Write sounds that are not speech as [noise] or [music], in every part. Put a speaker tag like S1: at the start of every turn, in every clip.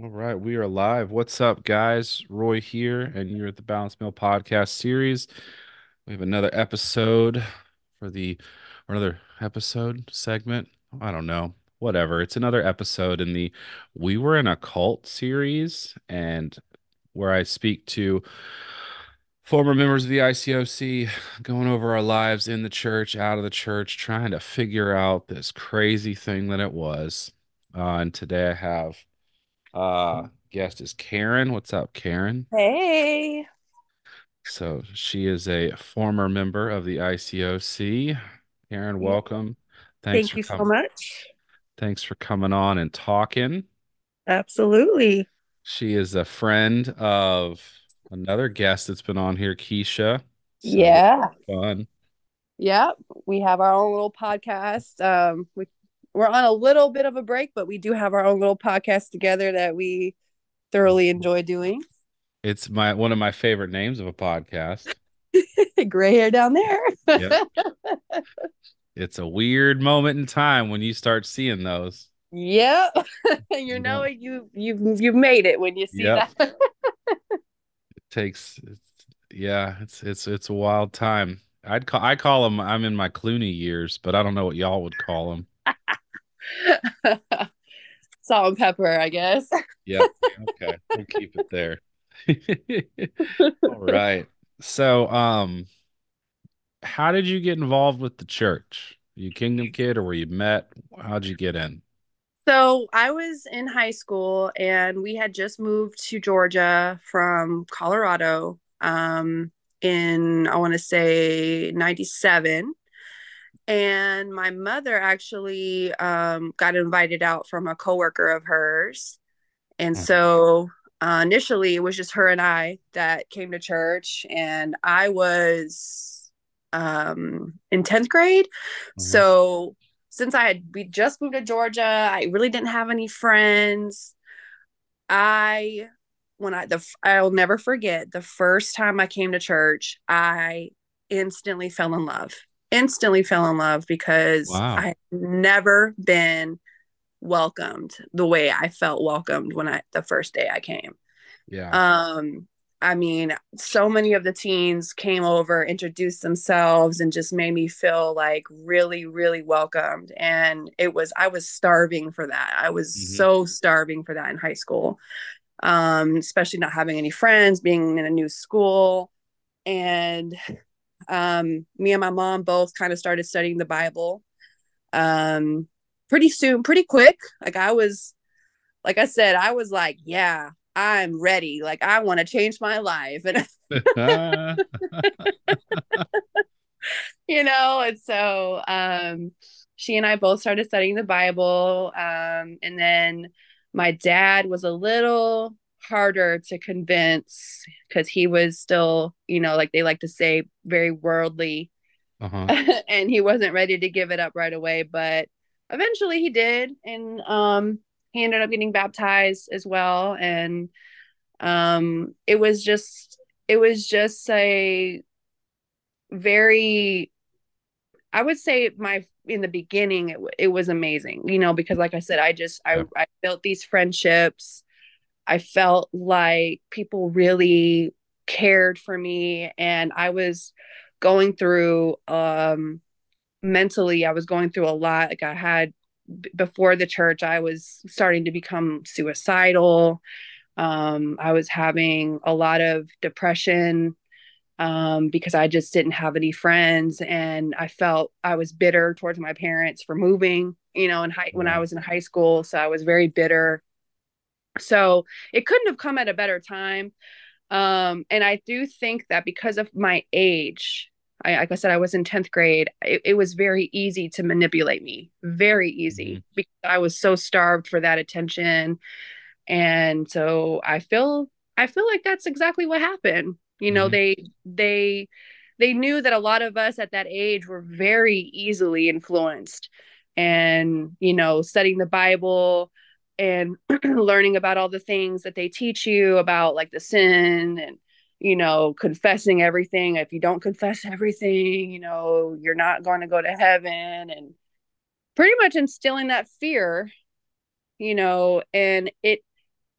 S1: All right, we are live. What's up, guys? Roy here, and you're at the Balanced Male podcast series. We have another episode for the, or another episode segment. I don't know, whatever. It's another episode in the We Were in a Cult series, and where I speak to former members of the ICOC, going over our lives in the church, out of the church, trying to figure out this crazy thing that it was. Uh, and today I have uh guest is Karen. What's up, Karen?
S2: Hey.
S1: So she is a former member of the ICOC. Karen, welcome. Thanks
S2: Thank
S1: for
S2: you so much.
S1: Thanks for coming on and talking.
S2: Absolutely.
S1: She is a friend of another guest that's been on here, Keisha. So
S2: Yeah.
S1: fun.
S2: Yeah. We have our own little podcast. Um, we we're on a little bit of a break, but we do have our own little podcast together that we thoroughly enjoy doing.
S1: It's my one of my favorite names of a podcast. [laughs]
S2: Gray hair down there.
S1: Yep. [laughs] It's a weird moment in time when you start seeing those.
S2: yep. [laughs] you know
S1: don't-
S2: you you've you've made it when you see
S1: Yep.
S2: that.
S1: It takes it's, yeah, it's it's it's a wild time. I'd call I call them I'm in my Clooney years, but I don't know what y'all would call them. [laughs]
S2: Salt and pepper, I guess.
S1: yeah. Okay. We'll keep it there. [laughs] All right. So, um, how did you get involved with the church? you Kingdom Kid or were you met? How'd you get in?
S2: So I was in high school and we had just moved to Georgia from Colorado um, in, I want to say, 97. And my mother actually um, got invited out from a coworker of hers. And
S1: Mhm.
S2: so uh, initially it was just her and I that came to church. And I was um, in 10th grade.
S1: Mhm.
S2: So since I had we just moved to Georgia, I really didn't have any friends. I when I the I'll never forget the first time I came to church, I instantly fell in love. Instantly fell in love because
S1: Wow.
S2: I had never been welcomed the way I felt welcomed when I the first day I came.
S1: Yeah.
S2: Um, I mean, so many of the teens came over, introduced themselves, and just made me feel like really, really welcomed. And it was, I was starving for that. I was
S1: Mhm.
S2: so starving for that in high school, um, especially not having any friends, being in a new school. And um, me and my mom both kind of started studying the Bible um, pretty soon, pretty quick. Like, I was, like I said, I was like, yeah, I'm ready. Like I want to change my life. And [laughs] [laughs] you know, and so um she and I both started studying the Bible. Um, and then my dad was a little harder to convince because he was still, you know, like they like to say, very worldly.
S1: uh-huh. [laughs]
S2: and he wasn't ready to give it up right away, but eventually he did. And um he ended up getting baptized as well. And um it was just it was just a very i would say my in the beginning it, it was amazing you know because like i said i just I, I built these friendships i felt like people really cared for me and i was going through um mentally i was going through a lot like i had b- before the church i was starting to become suicidal um i was having a lot of depression um, because I just didn't have any friends, and I felt I was bitter towards my parents for moving. You know, in high when I was in high school, so I was very bitter. So it couldn't have come at a better time. Um, and I do think that because of my age, I, like I said, I was in tenth grade. It, it was very easy to manipulate me, very easy,
S1: Mhm.
S2: because I was so starved for that attention. And so I feel I feel like that's exactly what happened. You know,
S1: Mhm.
S2: they they they knew that a lot of us at that age were very easily influenced and, you know, studying the Bible and [clears throat] learning about all the things that they teach you about like the sin and you know, confessing everything. If you don't confess everything, you know, you're not going to go to heaven and pretty much instilling that fear, you know, and it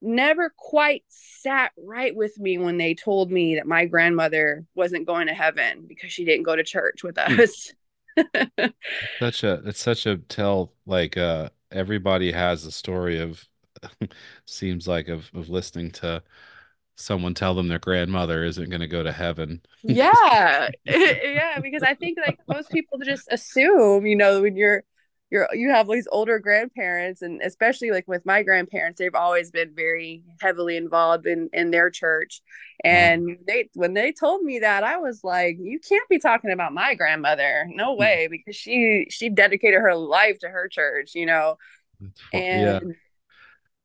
S2: never quite sat right with me when they told me that my grandmother wasn't going to heaven because she didn't go to church with
S1: Hmm.
S2: us. [laughs]
S1: Such a it's such a tell like uh everybody has a story of [laughs] seems like of of listening to someone tell them their grandmother isn't going to go to heaven.
S2: yeah. [laughs] [laughs] yeah, because I think like most people just assume, you know, when you're you're you have these older grandparents and especially like with my grandparents, they've always been very heavily involved in in their church.
S1: Uh,
S2: And they when they told me that, I was like, you can't be talking about my grandmother. No way, because she she dedicated her life to her church, you know.
S1: fu- yeah,
S2: And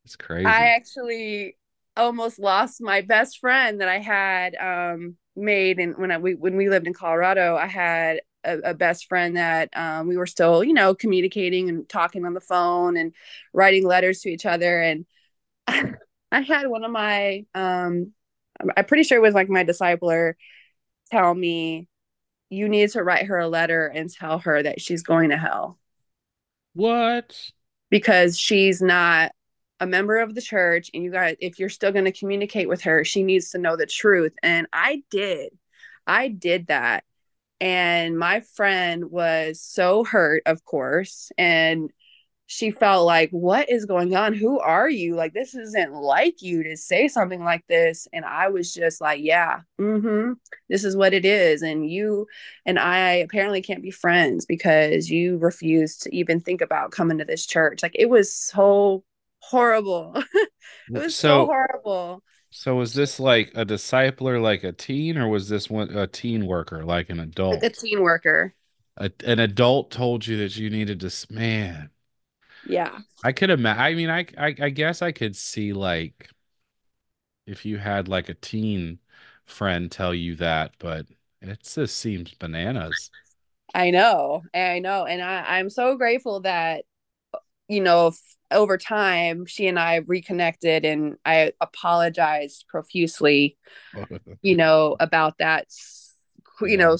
S1: it's crazy.
S2: I actually almost lost my best friend that I had um, made, and when I we when we lived in Colorado, I had a, a best friend that um, we were still, you know, communicating and talking on the phone and writing letters to each other. And [laughs] I had one of my, um, I'm pretty sure it was like my discipler, tell me you need to write her a letter and tell her that she's going to hell
S1: What?
S2: because she's not a member of the church and you guys if you're still going to communicate with her she needs to know the truth and i did i did that and my friend was so hurt of course and she felt like what is going on? Who are you? Like this isn't like you to say something like this. And i was just like yeah mm-hmm this is what it is. And you and i apparently can't be friends because you refuse to even think about coming to this church. Like it was so horrible. [laughs] It was so
S1: So
S2: horrible
S1: so was this like a discipler like a teen or was this one a teen worker like an
S2: adult? a teen worker
S1: A, an adult told you that you needed to man.
S2: yeah
S1: I could imagine. I mean, I, I I guess I could see like if you had like a teen friend tell you that, but it just seems bananas.
S2: i know i know and i i'm so grateful that you know, f- over time, she and I reconnected and I apologized profusely, [laughs] you know, about that, you
S1: Yeah,
S2: know,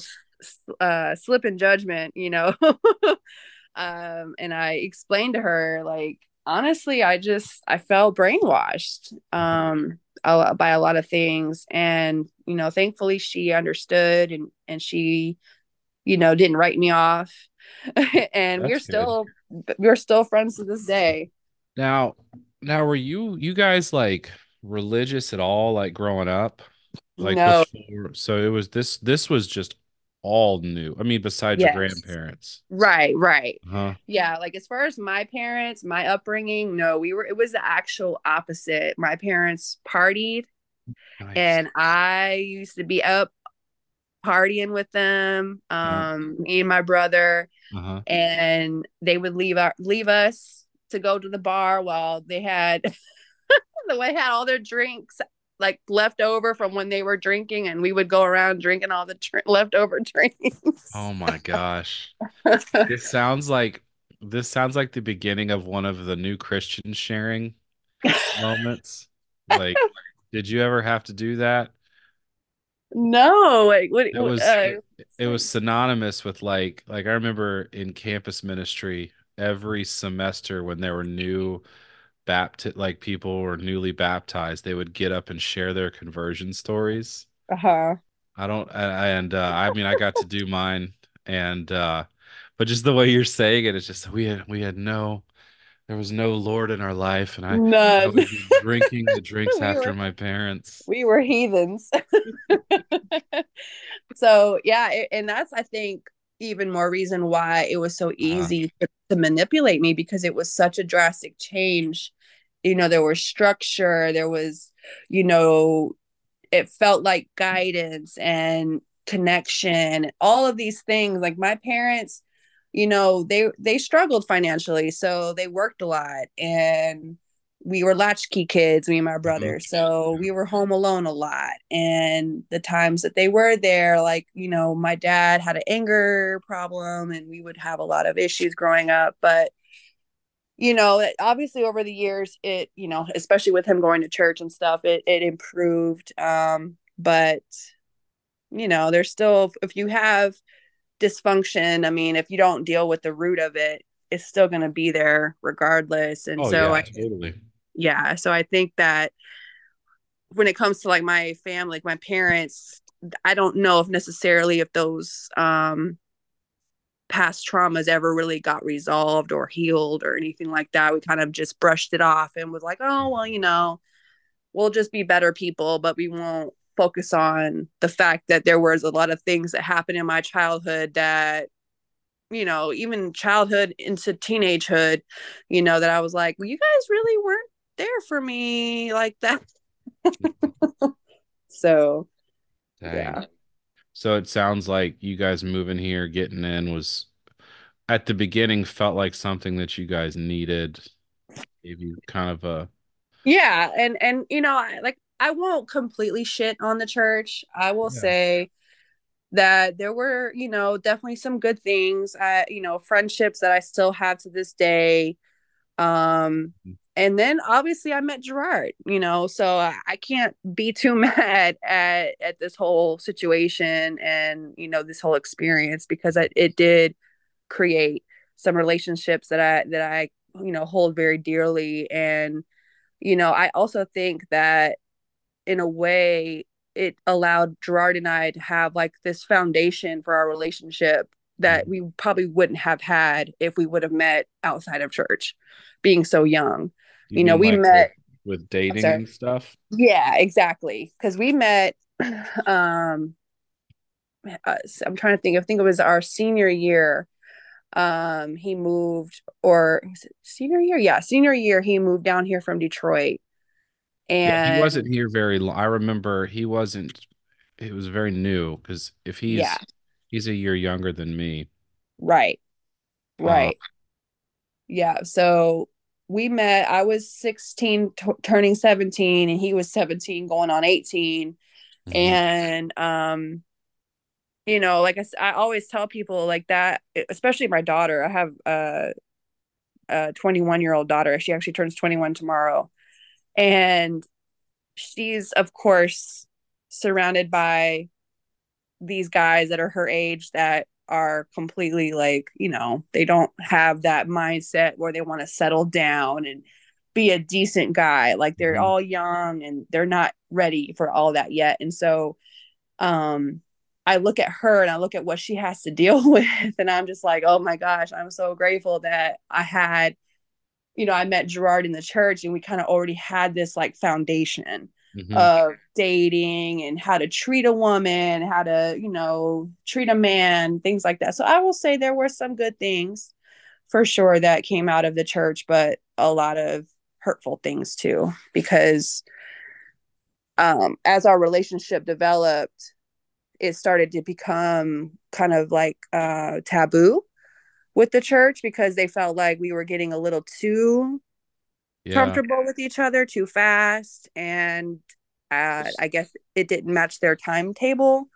S2: uh, slip in judgment, you know. [laughs] um, and I explained to her, like, honestly, I just, I felt brainwashed um, a, by a lot of things. And, you know, thankfully she understood and, and she, you know, didn't write me off. [laughs] and we're
S1: good.
S2: still we're still friends to this day.
S1: Now, now were you you guys like religious at all like growing up? Like
S2: No,
S1: before, so it was this this was just all new. I mean, besides your grandparents.
S2: Right, right.
S1: Uh-huh.
S2: Yeah, like as far as my parents, my upbringing, no, we were it was the actual opposite. My parents partied
S1: Nice.
S2: and I used to be up partying with them,
S1: Uh-huh.
S2: um, me and my brother,
S1: Uh-huh.
S2: and they would leave our leave us to go to the bar while they had [laughs] they had all their drinks like left over from when they were drinking, and we would go around drinking all the tr- leftover [laughs] drinks.
S1: Oh my gosh. [laughs] This sounds like this sounds like the beginning of one of the new Christian sharing moments. Like, did you ever have to do that?
S2: No, like what?
S1: It was
S2: uh,
S1: it, it was synonymous with like like I remember in campus ministry every semester when there were new baptized like people were newly baptized, they would get up and share their conversion stories.
S2: uh huh.
S1: I don't I- and uh I mean I got to do mine and uh but just the way you're saying it, it's just we had we had no there was no Lord in our life and I I be drinking the [laughs] drinks
S2: we
S1: after
S2: were
S1: my parents.
S2: we were heathens. [laughs] so yeah, and that's I think even more reason why it was so
S1: Uh,
S2: easy to, to manipulate me because it was such a drastic change. You know, there was structure, there was, you know, it felt like guidance and connection, all of these things. Like my parents, you know, they they struggled financially, so they worked a lot and we were latchkey kids, me and my
S1: mhm.
S2: brother. So we were home alone a lot. And the times that they were there, like, you know, my dad had an anger problem and we would have a lot of issues growing up. But, you know, obviously over the years, it, you know, especially with him going to church and stuff, it, it improved. Um, but, you know, there's still, if you have dysfunction, I mean, if you don't deal with the root of it, it's still going to be there regardless. And
S1: Oh
S2: so
S1: yeah,
S2: I
S1: totally.
S2: yeah. So I think that when it comes to like my family, like my parents, I don't know if necessarily if those um past traumas ever really got resolved or healed or anything like that. We kind of just brushed it off and was like, oh, well, you know, we'll just be better people, but we won't focus on the fact that there was a lot of things that happened in my childhood that you know even childhood into teenagehood you know that i was like well you guys really weren't there for me like that [laughs] so
S1: Dang.
S2: yeah
S1: So it sounds like you guys moving here, getting in was at the beginning felt like something that you guys needed. Gave you kind of a
S2: yeah and and you know I, like i won't completely shit on the church. I will
S1: yeah.
S2: say that there were you know definitely some good things uh, you know friendships that i still have to this day. Um and then obviously i met gerard you know so I, I can't be too [laughs] mad at at this whole situation and you know this whole experience because I, it did create some relationships that i that i you know hold very dearly. And you know i also think that in a way it allowed gerard and i to have like this foundation for our relationship that we probably wouldn't have had if we would have met outside of church being so young.
S1: You
S2: you know we
S1: like
S2: met
S1: with, with dating and stuff?
S2: yeah exactly. Because we met [clears throat] um uh, i'm trying to think i think it was our senior year um he moved or senior year? Yeah senior year he moved down here from detroit
S1: Yeah, he wasn't here very long. I remember he wasn't, it was very new because if
S2: yeah.
S1: he's he's a year younger than me.
S2: right.
S1: Uh,
S2: right. Yeah so we met i was 16 t- turning 17 and he was 17 going on 18
S1: mhm,
S2: and um you know like I always tell people like that especially my daughter i have a, a 21 year old daughter she actually turns 21 tomorrow and she's of course surrounded by these guys that are her age that are completely like you know they don't have that mindset where they want to settle down and be a decent guy. Like they're
S1: mhm.
S2: all young and they're not ready for all that yet. And so um I look at her and I look at what she has to [laughs] deal with. And I'm just like oh my gosh I'm so grateful that I had you know I met Gerard in the church and we kind of already had this like foundation
S1: mhm.
S2: of dating and how to treat a woman how to you know treat a man things like that so I will say there were some good things for sure that came out of the church but a lot of hurtful things too because um as our relationship developed it started to become kind of like uh, taboo with the church because they felt like we were getting a little too
S1: Yeah.
S2: comfortable with each other too fast and uh, i guess it didn't match their timetable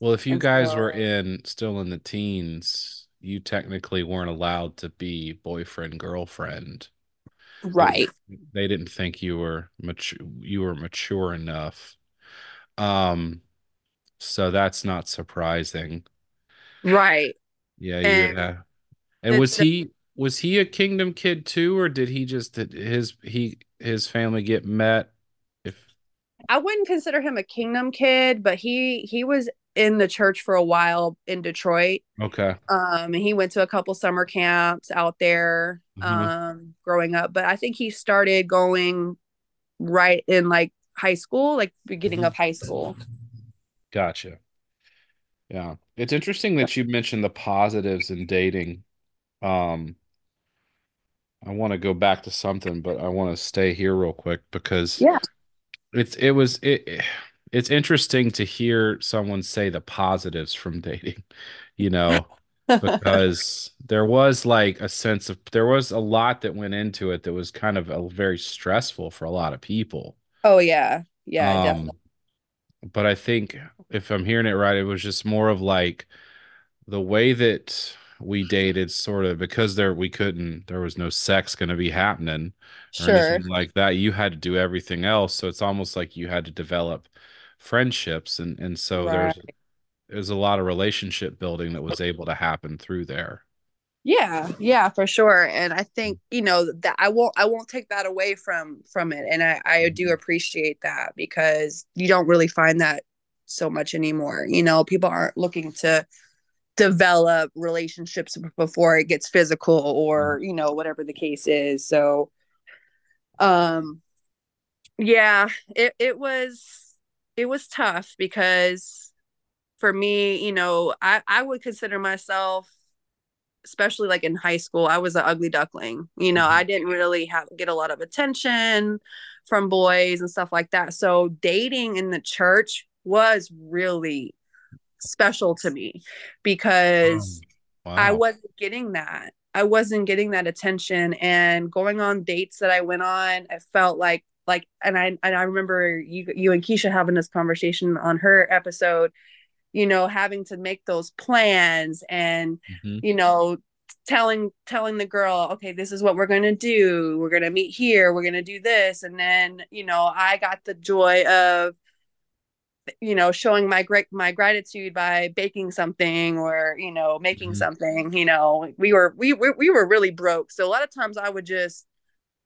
S1: Well, if you
S2: and
S1: guys
S2: so
S1: were in still in the teens, you technically weren't allowed to be boyfriend girlfriend.
S2: Right
S1: they didn't think you were mature you were mature enough. Um, so that's not surprising.
S2: right
S1: Yeah,
S2: and
S1: have. And
S2: the,
S1: was
S2: the
S1: he was he a kingdom kid too, or did he just did his he his family get met? If
S2: i wouldn't consider him a kingdom kid but he he was in the church for a while in detroit
S1: okay.
S2: um and he went to a couple summer camps out there
S1: hmm
S2: um growing up but i think he started going right in like high school like beginning
S1: hmm
S2: of high school
S1: Gotcha. Yeah. It's interesting that you mentioned the positives in dating. Um, I want to go back to something, but I want to stay here real quick because
S2: yeah.
S1: it's it was it it's interesting to hear someone say the positives from [laughs] dating, you know, because there was like a sense of there was a lot that went into it that was kind of a, very stressful for a lot of people.
S2: oh yeah. Yeah definitely.
S1: Um, but I think if I'm hearing it right, it was just more of like the way that we dated sort of because there we couldn't there was no sex going to be happening or
S2: sure
S1: anything like that you had to do everything else so it's almost like you had to develop friendships and and so
S2: right
S1: there's there's a lot of relationship building that was able to happen through there
S2: Yeah, yeah, for sure. And I think, you know, that I won't I won't take that away from from it. And I, I do mm-hmm. appreciate that because you don't really find that so much anymore. You know, people aren't looking to develop relationships before it gets physical or, mm-hmm. you know, whatever the case is. So um yeah, it, it was it was tough because for me, you know, I, I would consider myself especially like in high school, I was an ugly duckling. You know, mm-hmm. I didn't really have get a lot of attention from boys and stuff like that. So dating in the church was really special to me because wow. I wasn't getting that. I wasn't getting that attention and going on dates that I went on, I felt like like and I and I remember you you and Keisha having this conversation on her episode you know having to make those plans and mm-hmm. you know telling telling the girl okay this is what we're going to do we're going to meet here we're going to do this and then you know i got the joy of you know showing my great my gratitude by baking something or you know making mm-hmm. something you know we were we, we we were really broke so a lot of times i would just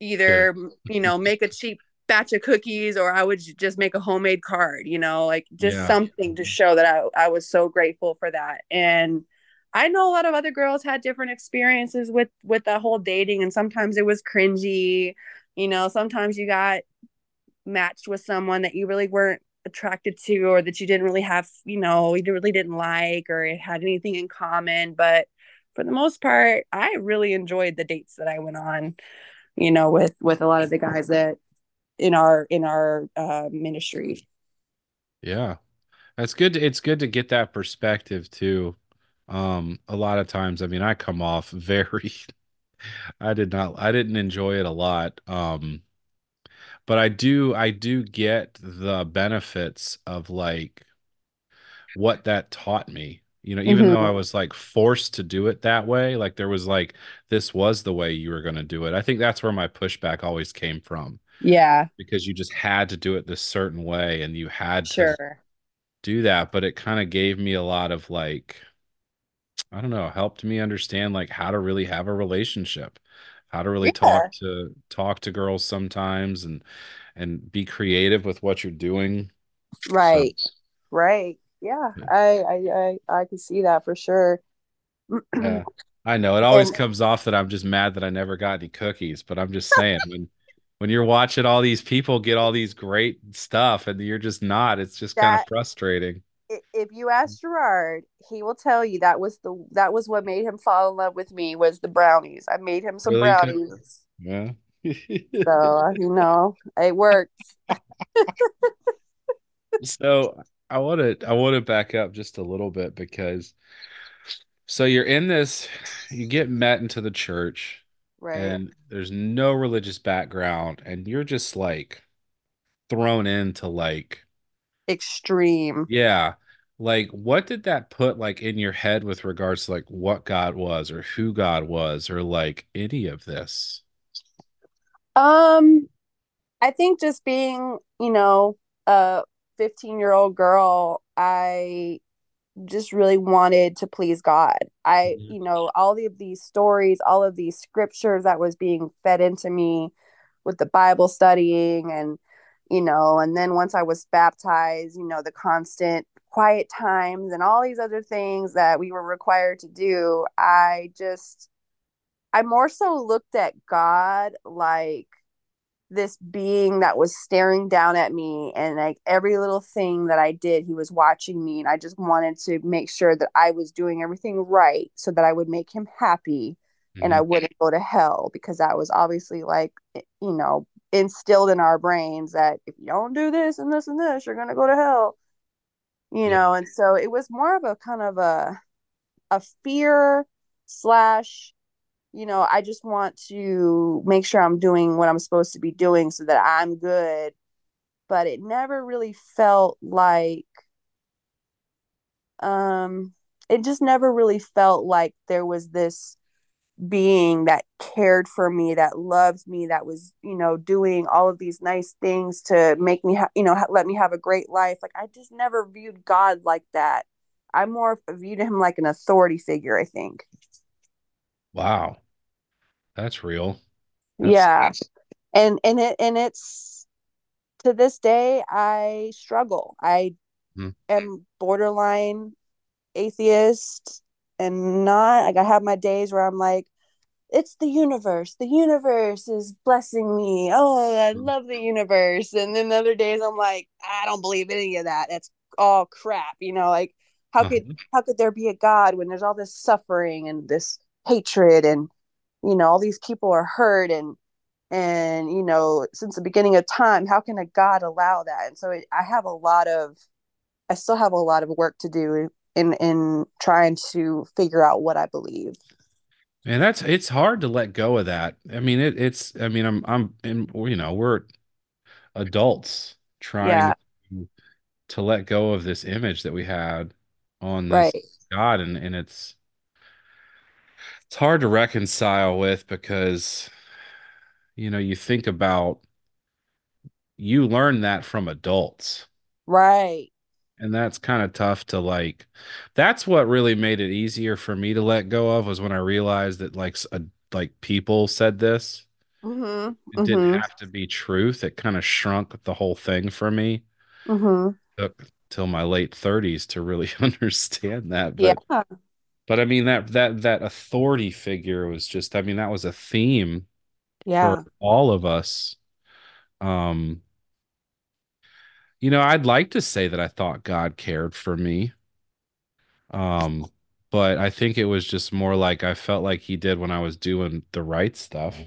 S2: either sure. you know make a cheap batch of cookies or I would just make a homemade card, you know, like just yeah. something to show that I, I was so grateful for that. And I know a lot of other girls had different experiences with with the whole dating and sometimes it was cringy, you know, sometimes you got matched with someone that you really weren't attracted to or that you didn't really have, you know, you really didn't like or it had anything in common, but for the most part, I really enjoyed the dates that I went on, you know, with with a lot of the guys that in our in our uh, ministry.
S1: Yeah, that's good. To, it's good to get that perspective too. Um, a lot of times, I mean, I come off [laughs] very. I did not. I didn't enjoy it a lot. Um, but I do. I do get the benefits of like what that taught me you know even mm-hmm. though i was like forced to do it that way like there was like this was the way you were going to do it i think that's where my pushback always came from
S2: yeah.
S1: Because you just had to do it this certain way and you had sure. to do that. But it kind of gave me a lot of like, I don't know, helped me understand like how to really have a relationship, how to really yeah. talk to talk to girls sometimes and and be creative with what you're doing.
S2: Right. So, right. Yeah. yeah. I, I I I can see that for sure.
S1: yeah. [clears throat] I know it always and, comes off that I'm just mad that I never got any cookies, but I'm just saying when when you're watching all these people get all these great stuff and you're just not it's just that, kind of frustrating
S2: if you ask gerard he will tell you that was the that was what made him fall in love with me was the brownies. I made him some really? brownies.
S1: Yeah.
S2: So uh, you know it worked [laughs]
S1: so i want to i want to back up just a little bit because so you're in this you get met into the church
S2: right.
S1: and there's no religious background and you're just like thrown into like
S2: extreme.
S1: Yeah like what did that put like in your head with regards to like what god was or who god was or like any of this
S2: um i think just being you know a 15 year old girl i just really wanted to please God. I, mm-hmm. you know, all of these stories, all of these scriptures that was being fed into me with the Bible studying and, you know, and then once I was baptized, you know, the constant quiet times and all these other things that we were required to do, I just, I more so looked at God like this being that was staring down at me and like every little thing that I did he was watching me and I just wanted to make sure that I was doing everything right so that I would make him happy mm-hmm. and I mm-hmm. wouldn't go to hell because that was obviously like you know instilled in our brains that if you don't do this and this and this you're going to go to hell you yeah. know and so it was more of a kind of a a fear slash you know, I just want to make sure I'm doing what I'm supposed to be doing so that I'm good. But it never really felt like um it just never really felt like there was this being that cared for me that loved me that was you know doing all of these nice things to make me ha- you know ha- let me have a great life like i just never viewed god like that i more viewed him like an authority figure i think
S1: Wow. That's real. That's
S2: Yeah. And and it and it's to this day I struggle. I
S1: mm,
S2: am borderline atheist and not like I have my days where I'm like it's the universe. The universe is blessing me. Oh, I
S1: mm,
S2: love the universe. And then the other days I'm like, I don't believe any of that. That's all crap. You know, like how could
S1: uh-huh.
S2: how could there be a God when there's all this suffering and this hatred and you know all these people are hurt and and you know since the beginning of time how can a god allow that and so it, i have a lot of i still have a lot of work to do in in trying to figure out what i believe
S1: And that's it's hard to let go of that. I mean, it, it's I mean, I'm I'm in you know, we're adults trying
S2: yeah
S1: to, to let go of this image that we had on this
S2: right
S1: God and and it's it's hard to reconcile with because you know, you think about you learn that from adults.
S2: right
S1: And that's kind of tough to like. That's what really made it easier for me to let go of was when I realized that like a, like people said this.
S2: mhm
S1: It didn't
S2: mhm
S1: have to be truth. It kind of shrunk the whole thing for me.
S2: mm-hmm.
S1: Took till my late 30s to really [laughs] understand that.
S2: yeah
S1: But but I mean that that that authority figure was just I mean that was a theme for
S2: yeah
S1: all of us. Um, you know, I'd like to say that I thought God cared for me. Um, but I think it was just more like I felt like he did when I was doing the right stuff.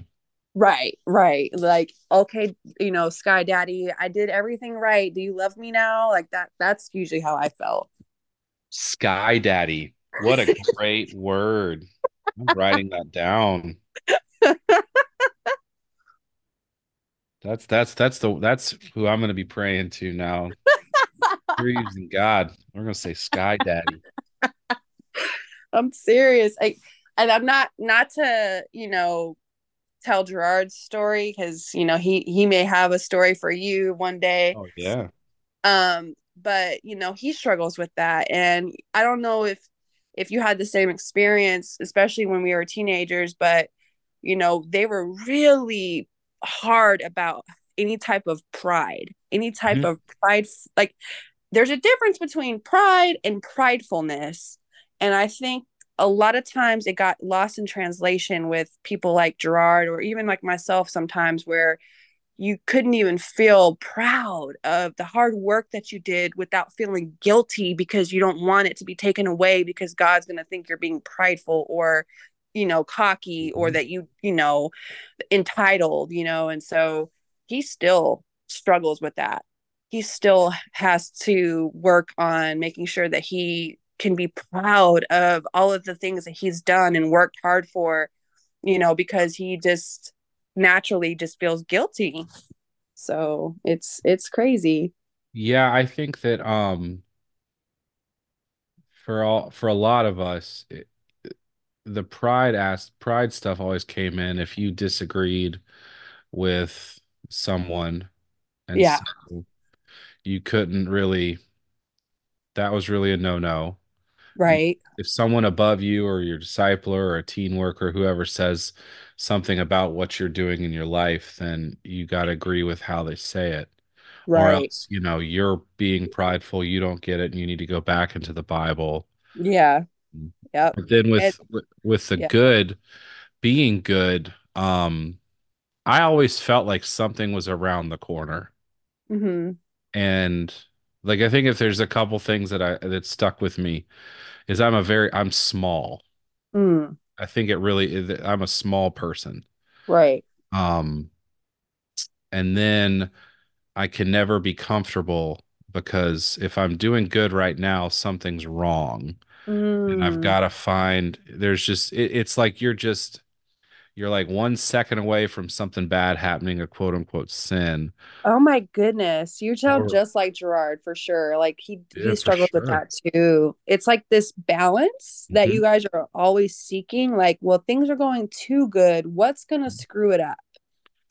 S2: right right like okay you know sky daddy i did everything right do you love me now like that that's usually how i felt
S1: Sky Daddy. What a [laughs] great word. I'm writing that down. [laughs] That's that's that's the that's who I'm gonna be praying to now. [laughs] You're using God. We're gonna say Sky Daddy. [laughs]
S2: I'm serious. I, and I'm not not to you know tell Gerard's story because you know he he may have a story for you one day.
S1: Oh yeah.
S2: Um, but you know he struggles with that, and I don't know if if you had the same experience, especially when we were teenagers. But you know they were really hard about any type of pride, any type
S1: Mhm.
S2: of pride. Like there's a difference between pride and pridefulness. And I think a lot of times it got lost in translation with people like Gerard or even like myself sometimes where you couldn't even feel proud of the hard work that you did without feeling guilty because you don't want it to be taken away because God's going to think you're being prideful or you know cocky or
S1: Mhm.
S2: that you you know entitled you know and so he still struggles with that. He still has to work on making sure that he can be proud of all of the things that he's done and worked hard for you know because he just naturally just feels guilty. So it's it's crazy.
S1: Yeah, I think that um for all for a lot of us, it, the pride ask pride stuff always came in if you disagreed with someone and
S2: yeah
S1: so you couldn't really that was really a no-no.
S2: Right
S1: if someone above you or your discipler or a teen worker, whoever says something about what you're doing in your life, then you got to agree with how they say it.
S2: right.
S1: Or else, you know, you're being prideful, you don't get it, and you need to go back into the Bible.
S2: yeah
S1: But then
S2: it
S1: with with with the
S2: yeah
S1: good, being good, um, I always felt like something was around the corner.
S2: mm-hmm.
S1: And like I think if there's a couple things that I that stuck with me is I'm a very I'm small.
S2: mm,
S1: I think it really is I'm a small person.
S2: right
S1: Um and then I can never be comfortable because if I'm doing good right now, something's wrong. And I've
S2: mm.
S1: got to find there's just it, it's like you're just you're like one second away from something bad happening, a quote unquote sin.
S2: Oh my goodness. You sound just like Gerard for sure. Like he
S1: yeah,
S2: he
S1: for
S2: struggles with that too. It's like this balance that you guys are always seeking. Like, well, things are going too good. What's gonna screw it up?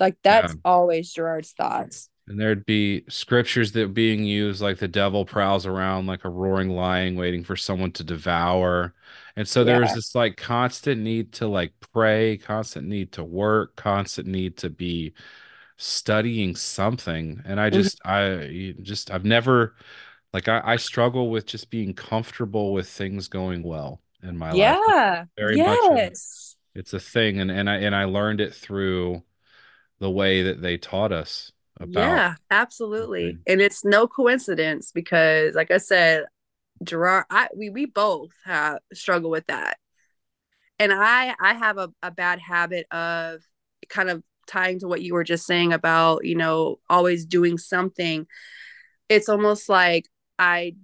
S2: Like
S1: Yeah.
S2: that's always Gerard's thoughts.
S1: And there'd be scriptures that being used like the devil prowls around like a roaring lion waiting for someone to devour. And so there was this like constant need to like pray, constant need to work, constant need to be studying something. And I
S2: Mhm.
S1: just I just I've never like I, I struggle with just being comfortable with things going well in my life.
S2: Yeah.
S1: Very much a, it's a thing and and I and I learned it through the way that they taught us about
S2: Yeah, absolutely.
S1: things.
S2: And it's no coincidence because like I said, Gerard, I we we both have struggle with that. And I I have a, a bad habit of kind of tying to what you were just saying about, you know, always doing something. It's almost like I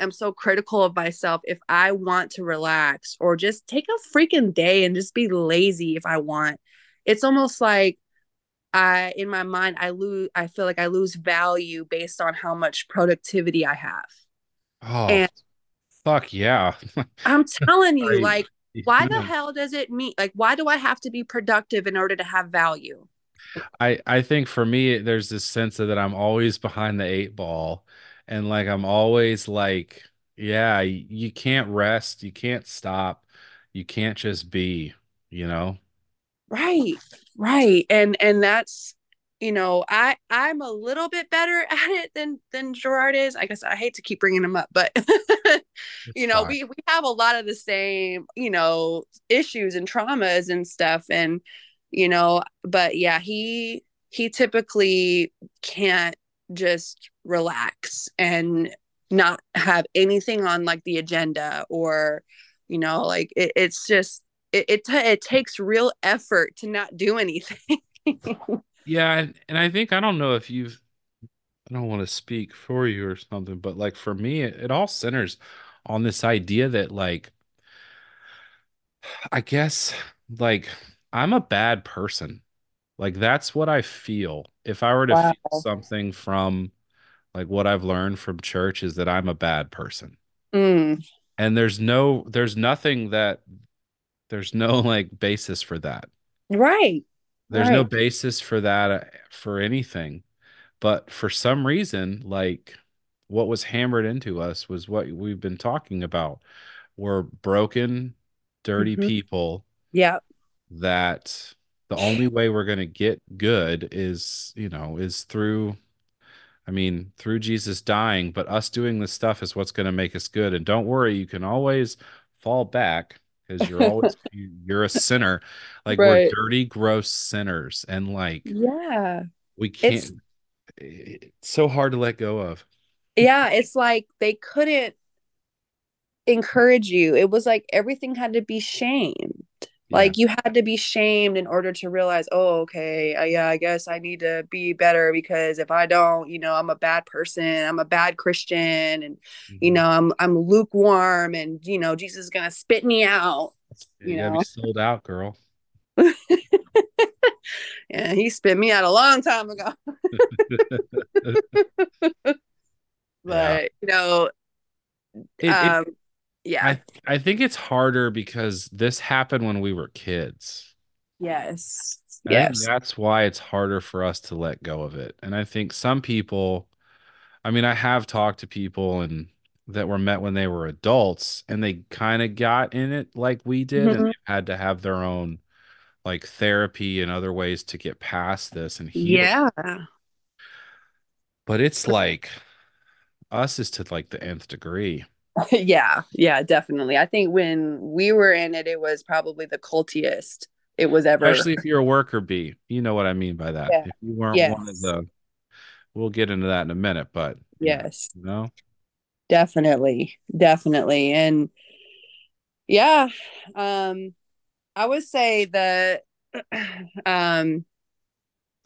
S2: am so critical of myself if I want to relax or just take a freaking day and just be lazy if I want. It's almost like I in my mind I lose I feel like I lose value based on how much productivity I have.
S1: Oh,
S2: And
S1: fuck yeah. [laughs]
S2: I'm telling you like why the hell does it mean like why do I have to be productive in order to have value?
S1: I I think for me there's this sense of that I'm always behind the eight ball and like I'm always like yeah, you can't rest, you can't stop, you can't just be, you know?
S2: Right. Right. And and that's you know, I I'm a little bit better [laughs] at it than than Gerard is. I guess I hate to keep bringing him up, but [laughs] you know,
S1: fine.
S2: we we have a lot of the same, you know, issues and traumas and stuff and you know, but yeah, he he typically can't just relax and not have anything on like the agenda or you know, like it, it's just it it, ta it takes real effort to not do anything. [laughs]
S1: Yeah, and, and I think I don't know if you've I don't want to speak for you or something, but like for me it, it all centers on this idea that like I guess like I'm a bad person. Like that's what I feel. If I were to feel something from like what I've learned from church is that I'm a bad person.
S2: Mm,
S1: And there's no there's nothing that there's no like basis for that.
S2: right.
S1: There's no basis for that uh, for anything. But for some reason, like what was hammered into us was what we've been talking about. We're broken, dirty
S2: hmm
S1: people
S2: Yeah.
S1: that the only way we're going to get good is, you know, is through, I mean, through Jesus dying, but us doing this stuff is what's going to make us good. And don't worry, you can always fall back because you're always, [laughs] you- you're a sinner. Like we're dirty, gross sinners. And like
S2: Yeah.
S1: we can't, it's so hard to let go of.
S2: yeah, it's like they couldn't encourage you. It was like everything had to be shamed.
S1: Yeah.
S2: Like you had to be shamed in order to realize, oh, okay, uh, yeah, I guess I need to be better because if I don't, you know, I'm a bad person, I'm a bad Christian, and you
S1: Mhm.
S2: know, I'm I'm lukewarm, and you know, Jesus is gonna spit me out.
S1: You
S2: You know,
S1: sold out, girl. [laughs]
S2: yeah, he spit me out a long time ago. [laughs] [laughs]
S1: Yeah.
S2: But you know,
S1: It, it
S2: um, yeah,
S1: I I think it's harder because this happened when we were kids.
S2: yes,
S1: I
S2: yes,
S1: that's why it's harder for us to let go of it. And I think some people, I mean, I have talked to people and that were met when they were adults and they kind of got in it like we did and
S2: Mhm.
S1: they had to have their own like therapy and other ways to get past this and heal.
S2: yeah.
S1: But it's like us is to like the nth degree. [laughs]
S2: yeah, yeah, definitely. I think when we were in it, it was probably the cultiest it was ever.
S1: Especially if you're a worker bee. You know what I mean by that.
S2: Yeah.
S1: If you weren't one of the, we'll get into that in a minute, but
S2: Yes,
S1: you know,
S2: definitely, definitely, and yeah, um, I would say that, [clears throat] um,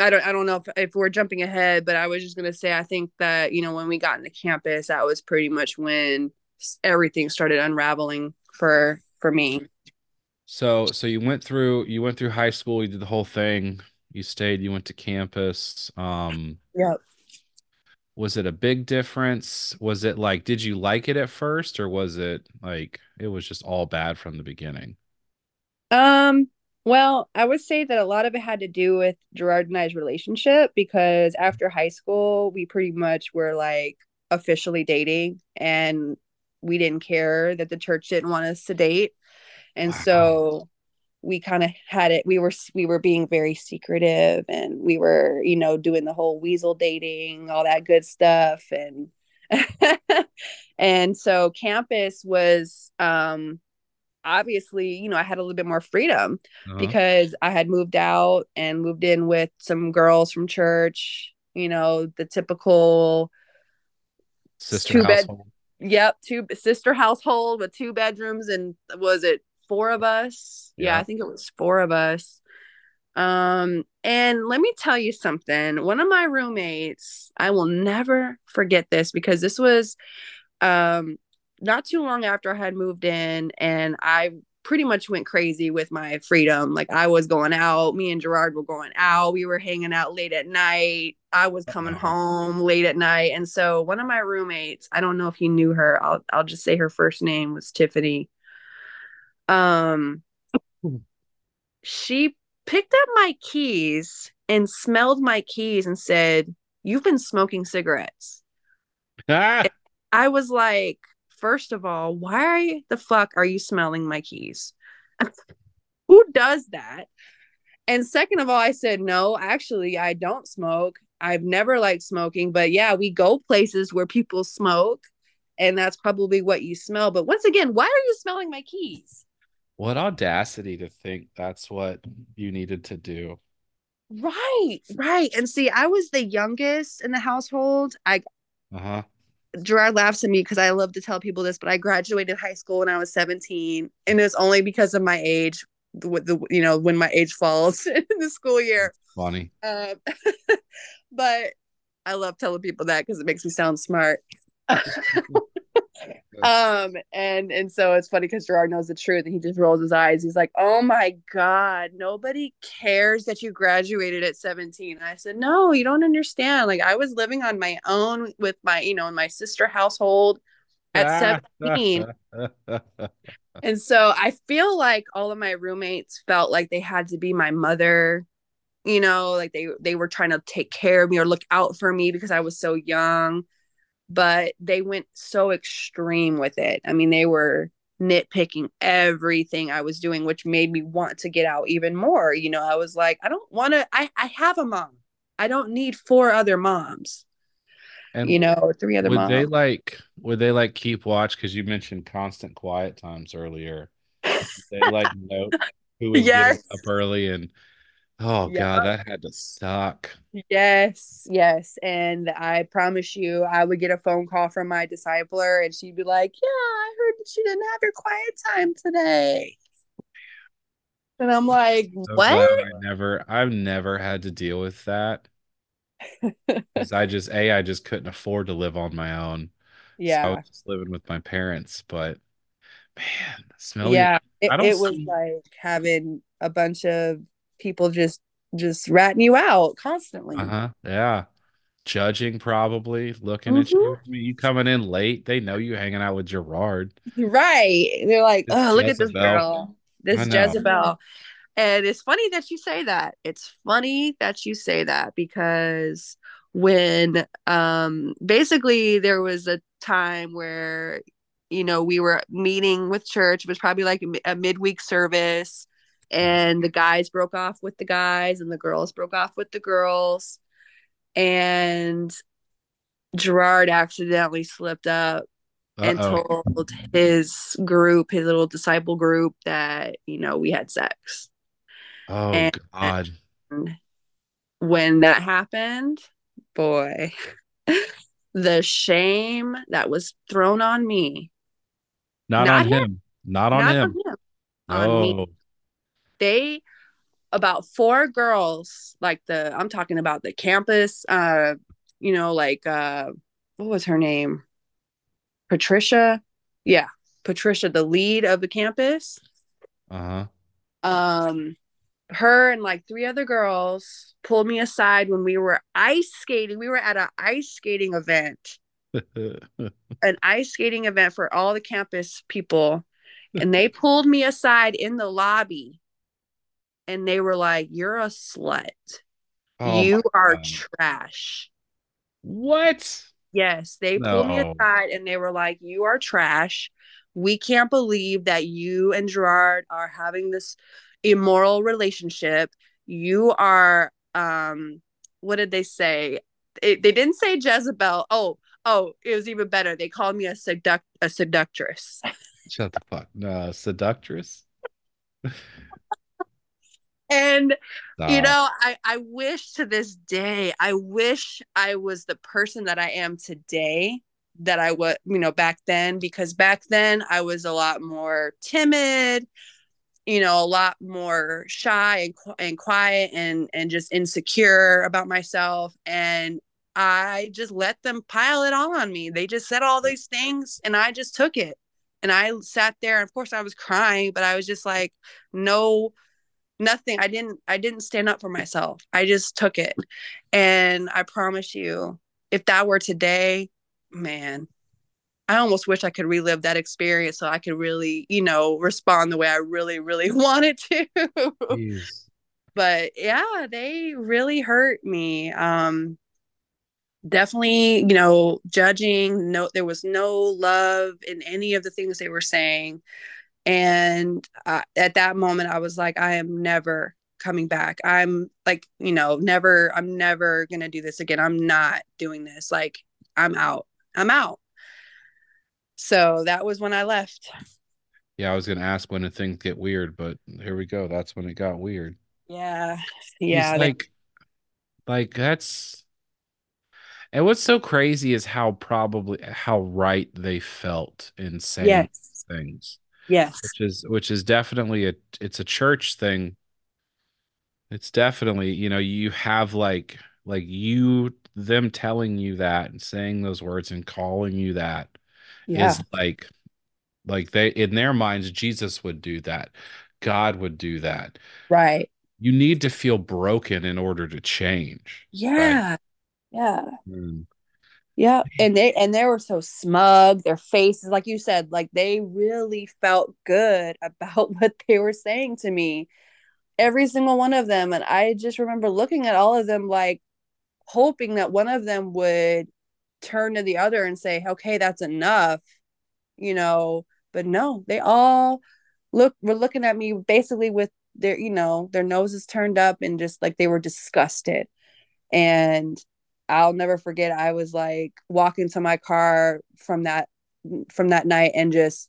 S2: I don't, I don't know if if we're jumping ahead, but I was just gonna say I think that you know when we got into campus, that was pretty much when everything started unraveling for for me.
S1: so so you went through you went through high school, you did the whole thing, you stayed, you went to campus. Um,
S2: Yep.
S1: was it a big difference? Was it like, did you like it at first, or was it like it was just all bad from the beginning?
S2: Um, Well, I would say that a lot of it had to do with Gerard and I's relationship because after high school, we pretty much were like officially dating and we didn't care that the church didn't want us to date. And
S1: Wow.
S2: so we kind of had it we were we were being very secretive and we were, you know, doing the whole weasel dating, all that good stuff and [laughs] and so campus was um obviously, you know, I had a little bit more freedom
S1: Uh-huh.
S2: because I had moved out and moved in with some girls from church, you know, the typical
S1: Sister
S2: two bed,
S1: household.
S2: Yep, two sister household with two bedrooms and was it four of us? Yeah,
S1: Yeah.
S2: I think it was four of us. Um, and let me tell you something. One of my roommates, I will never forget this because this was um not too long after I had moved in and I pretty much went crazy with my freedom. Like I was going out, me and Gerard were going out, we were hanging out late at night. I was coming home late at night. And so one of my roommates, I don't know if you knew her. I'll I'll just say her first name was Tiffany. Um she picked up my keys and smelled my keys and said, "You've been smoking cigarettes."
S1: Ah,
S2: I was like, first of all, why the fuck are you smelling my keys? [laughs] Who does that? And second of all, I said, no, actually, I don't smoke. I've never liked smoking, but yeah, we go places where people smoke, and that's probably what you smell. But once again, why are you smelling my keys?
S1: what audacity to think that's what you needed to do.
S2: Right, right. And see, I was the youngest in the household. I
S1: Uh-huh.
S2: Gerard laughs at me because I love to tell people this, but I graduated high school when I was 17, and it's only because of my age, the, the you know when my age falls [laughs] in the school year.
S1: Funny.
S2: Um, [laughs] but I love telling people that because it makes me sound smart. [laughs] um, and and so it's funny because Gerard knows the truth, and he just rolls his eyes. He's like, "Oh my god, nobody cares that you graduated at 17." And I said, "No, you don't understand. Like I was living on my own with my, you know, in my sister household at 17." And so I feel like all of my roommates felt like they had to be my mother, you know, like they they were trying to take care of me or look out for me because I was so young. But they went so extreme with it. I mean, they were nitpicking everything I was doing, which made me want to get out even more. You know, I was like, I don't want to, I, I have a mom. I don't need four other moms,
S1: And
S2: you know, or three other
S1: would
S2: moms.
S1: they like would they like keep watch because you mentioned constant quiet times earlier? They like [laughs] note who was
S2: Yes.
S1: up early and oh
S2: Yeah.
S1: god, that had to suck.
S2: Yes, yes. And I promise you, I would get a phone call from my discipler and she'd be like, Yeah, I heard that you didn't have your quiet time today. And I'm like,
S1: So
S2: What?
S1: I never I've never had to deal with that. [laughs] Because I just A, I just couldn't afford to live on my own. So I was just living with my parents, but man, smell
S2: Yeah. It, it was like having a bunch of people just just ratting you out constantly.
S1: Uh-huh. Yeah. Judging probably, looking at
S2: Mm-hmm.
S1: you. I mean, you coming in late. They know you hanging out with Gerard.
S2: Right. They're like, oh, look at this girl. This Jezebel. And it's funny that you say that. It's funny that you say that because when um basically there was a time where you know we were meeting with church it was probably like a midweek service and the guys broke off with the guys and the girls broke off with the girls and Gerard accidentally slipped up and
S1: Uh-oh.
S2: told his group, his little disciple group, that you know we had sex.
S1: Oh
S2: and-
S1: God.
S2: When that happened, boy, [laughs] the shame that was thrown on me,
S1: Not,
S2: Not
S1: on him. Not on
S2: not
S1: him.
S2: on him, on me. They about four girls, like the I'm talking about the campus, uh, you know, like uh, what was her name? Patricia. Yeah, Patricia, the lead of the campus.
S1: Uh-huh.
S2: um her and like three other girls pulled me aside when we were ice skating we were at an ice skating event [laughs] an ice skating event for all the campus people and they pulled me aside in the lobby and they were like, You're a slut.
S1: Oh
S2: you are
S1: God.
S2: trash.
S1: What?
S2: Yes, they pulled me aside and they were like, You are trash. We can't believe that you and Gerard are having this immoral relationship. You are, um, what did they say? It, they didn't say Jezebel. Oh, oh, it was even better. They called me a seduct a seductress.
S1: Shut the fuck. No, seductress. [laughs]
S2: And you know, I I wish to this day, I wish I was the person that I am today that I was, you know, back then because back then I was a lot more timid, you know, a lot more shy and and quiet and and just insecure about myself and I just let them pile it all on me. They just said all these things and I just took it. And I sat there and of course I was crying, but I was just like no nothing i didn't i didn't stand up for myself. I just took it. And i promise you if that were today man i almost wish i could relive that experience so i could really you know respond the way i really really [laughs] wanted to.
S1: Jeez.
S2: but yeah they really hurt me. Um definitely you know judging no there was no love in any of the things they were saying and uh, at that moment, I was like, I am never coming back. I'm like, you know, never, I'm never going to do this again. I'm not doing this. Like, I'm out. I'm out. So that was when I left.
S1: Yeah, I was gonna ask when did things get weird, but here we go. That's when it got weird.
S2: Yeah. Yeah.
S1: like, like that's. And what's so crazy is how probably how right they felt in saying
S2: yes.
S1: things,
S2: Yes.
S1: which is which is definitely a it's a church thing. It's definitely, you know, you have like like you them telling you that and saying those words and calling you that
S2: Yeah.
S1: is like like they in their minds Jesus would do that. God would do that.
S2: Right.
S1: You need to feel broken in order to change.
S2: Yeah. Yeah.
S1: Mm.
S2: Yeah. And they and they were so smug, their faces, like you said, like they really felt good [laughs] about what they were saying to me. Every single one of them. And I just remember looking at all of them like hoping that one of them would turn to the other and say, Okay, that's enough, you know. But no, they all look were looking at me basically with their, you know, their noses turned up and just like they were disgusted. And I'll never forget. I was like walking to my car from that from that night and just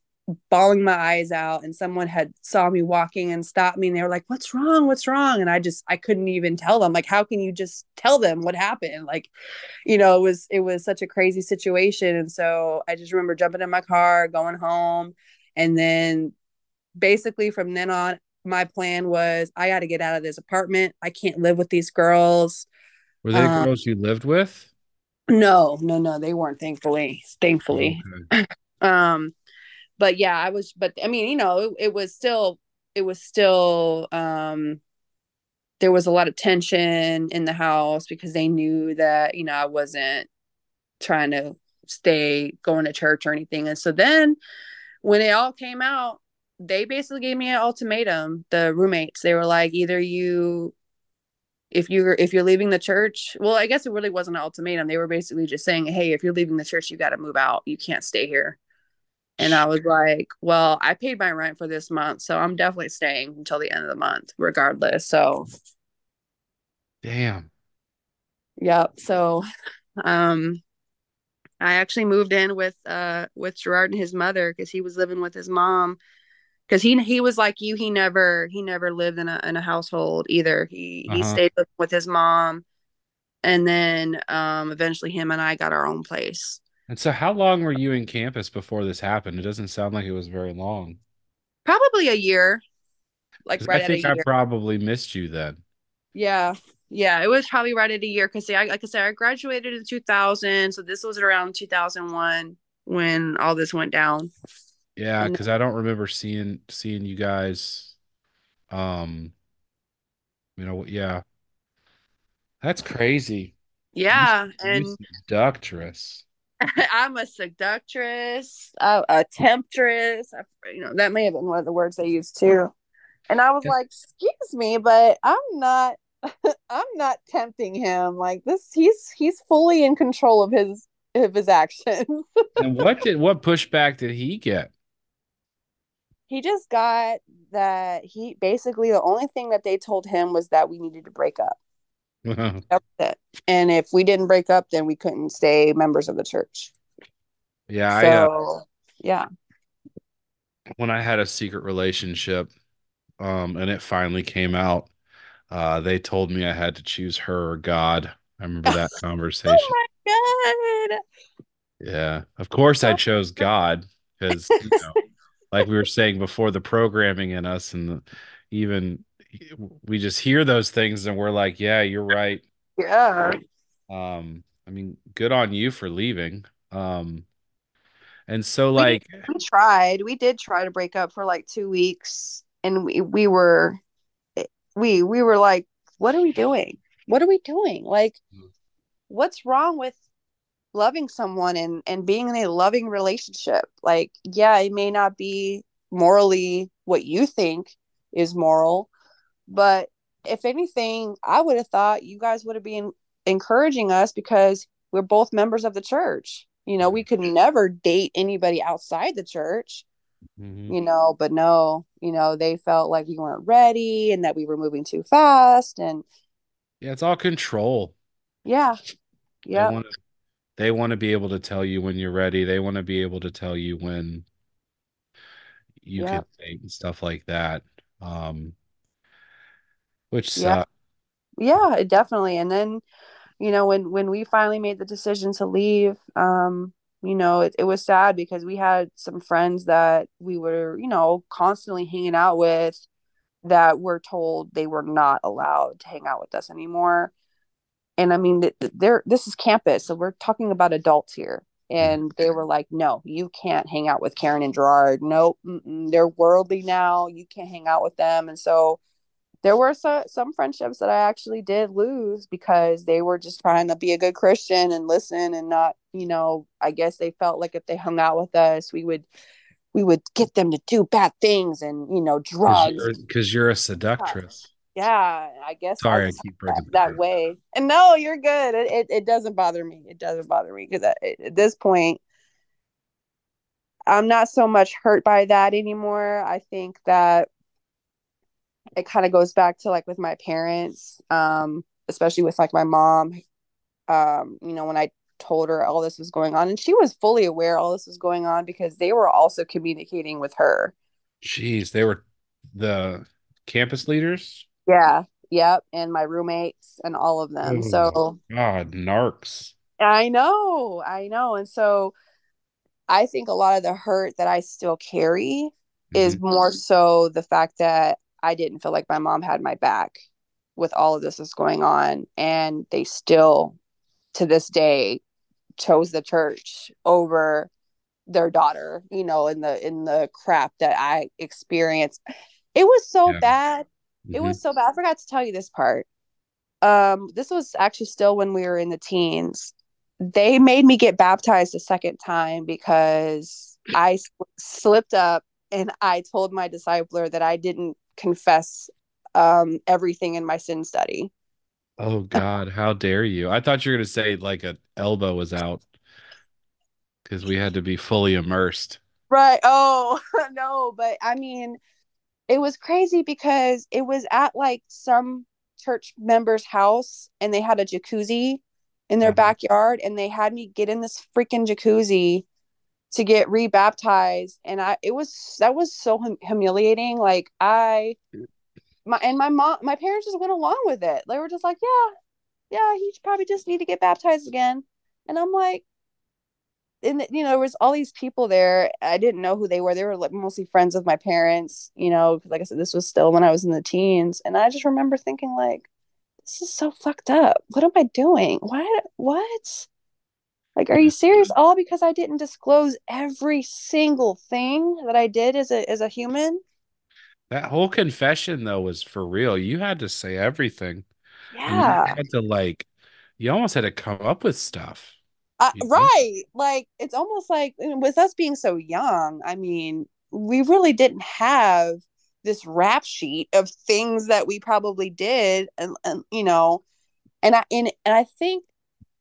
S2: bawling my eyes out. And someone had saw me walking and stopped me, and they were like, "What's wrong? What's wrong?" And I just I couldn't even tell them. Like, how can you just tell them what happened? Like, you know, it was it was such a crazy situation. And so I just remember jumping in my car, going home, and then basically from then on, my plan was I got to get out of this apartment. I can't live with these girls.
S1: Were they the
S2: Um,
S1: girls you lived with?
S2: No, no, no, they weren't. Thankfully, thankfully.
S1: Okay. [laughs]
S2: Um, but yeah, I was. But I mean, you know, it, it was still, it was still. Um, there was a lot of tension in the house because they knew that you know I wasn't trying to stay going to church or anything. And so then, when it all came out, they basically gave me an ultimatum. The roommates, they were like, either you if you're if you're leaving the church well i guess it really wasn't an ultimatum. They were basically just saying hey if you're leaving the church you got to move out. You can't stay here. And i was like well i paid my rent for this month so i'm definitely staying until the end of the month regardless. So
S1: Damn.
S2: yep so um i actually moved in with uh with gerard and his mother because he was living with his mom because he he was like you he never he never lived in a in a household either he he
S1: Uh-huh.
S2: stayed with, with his mom and then um eventually him and I got our own place.
S1: And so how long were you in campus before this happened? It doesn't sound like it was very long.
S2: Probably a year, Like right
S1: I
S2: at a
S1: think I probably missed you then.
S2: Yeah. Yeah, it was probably right at a year because like I said, I graduated in 2000, so this was around 2001 when all this went down.
S1: Yeah, because I don't remember seeing seeing you guys. Um, you know, yeah, that's crazy.
S2: Yeah,
S1: You
S2: and
S1: seductress. [laughs]
S2: I'm a seductress, a, a temptress. I, you know, that may have been one of the words they used too. And I was like, "Excuse me, but I'm not [laughs] I'm not tempting him. Like this he's he's fully in control of his of his actions." [laughs]
S1: and what did what pushback did he get?
S2: He just got that he basically the only thing that they told him was that we needed to break up. That's it. And if we didn't break up, then we couldn't stay members of the church.
S1: Yeah,
S2: So,
S1: I uh,
S2: yeah.
S1: when I had a secret relationship, um, and it finally came out, uh, they told me I had to choose her or God. I remember that [laughs] conversation.
S2: Oh my god.
S1: Yeah, of course I chose [laughs] God because you know, like we were saying before, the programming in us and the, even we just hear those things and we're like, yeah, you're right.
S2: Yeah.
S1: Um, I mean, good on you for leaving. Um, and so
S2: We,
S1: like,
S2: we tried. We did try to break up for like two weeks and we, we were we we were like, what are we doing? What are we doing? Like what's wrong with loving someone and and being in a loving relationship? Like, yeah, it may not be morally what you think is moral, but if anything, I would have thought you guys would have been encouraging us because we're both members of the church. You know, we could never date anybody outside the church,
S1: Mhm.
S2: you know, but no, you know, they felt like we weren't ready and that we were moving too fast. And
S1: yeah, it's all control.
S2: yeah, yeah,
S1: they want to be able to tell you when you're ready. They want to be able to tell you when you
S2: yeah,
S1: can and stuff like that. Um, which
S2: yeah,
S1: sucks.
S2: yeah, definitely. And then, you know, when when we finally made the decision to leave, um, you know, it, it was sad because we had some friends that we were, you know, constantly hanging out with that were told they were not allowed to hang out with us anymore. And I mean, th- th- they're this is campus, so we're talking about adults here. Mm-hmm. And they were like, "No, you can't hang out with Karen and Gerard. Nope, mm-mm, they're worldly now. You can't hang out with them." And so there were so, some friendships that I actually did lose because they were just trying to be a good Christian and listen and not, you know, I guess they felt like if they hung out with us, we would we would get them to do bad things and you know
S1: Because
S2: drugs
S1: you're, 'cause you're a seductress.
S2: Yeah i guess
S1: Sorry, I keep
S2: that,
S1: that
S2: way. And no you're good. It, it, it doesn't bother me. It doesn't bother me because at this point i'm not so much hurt by that anymore. I think that it kind of goes back to like with my parents um especially with like my mom um you know when i told her all this was going on. And she was fully aware all this was going on because they were also communicating with her.
S1: Jeez, they were the campus leaders.
S2: Yeah yep and my roommates and all of them
S1: Oh,
S2: so
S1: God, narcs.
S2: I know, I know. And so I think a lot of the hurt that I still carry is
S1: Mhm.
S2: more so the fact that I didn't feel like my mom had my back with all of this that's going on. And they still, to this day, chose the church over their daughter, you know, in the in the crap that I experienced. It was so
S1: Yeah.
S2: bad. It
S1: Mhm.
S2: was so bad. I forgot to tell you this part. Um, this was actually still when we were in the teens. They made me get baptized a second time because I slipped up and I told my discipler that I didn't confess um everything in my sin study.
S1: Oh God, how dare you? I thought you were gonna say like a elbow was out because we had to be fully immersed.
S2: Right. Oh, [laughs] no, but I mean, it was crazy because it was at like some church member's house and they had a jacuzzi in their
S1: Uh-huh.
S2: backyard and they had me get in this freaking jacuzzi to get rebaptized and I it was that was so hum- humiliating like I my and my mom my parents just went along with it they were just like yeah yeah he probably just need to get baptized again and I'm like and you know there was all these people there. I didn't know who they were. They were like mostly friends of my parents you know like i said this was still when i was in the teens. And i just remember thinking like this is so fucked up. What am i doing? Why what? Like are you serious? Mm-hmm. All because i didn't disclose every single thing that i did as a as a human?
S1: That whole confession though was for real. You had to say everything, and you
S2: yeah.
S1: had to like, you almost had to come up with stuff.
S2: Uh, right like it's almost like with us being so young i mean we really didn't have this rap sheet of things that we probably did and, and you know and i and, and i think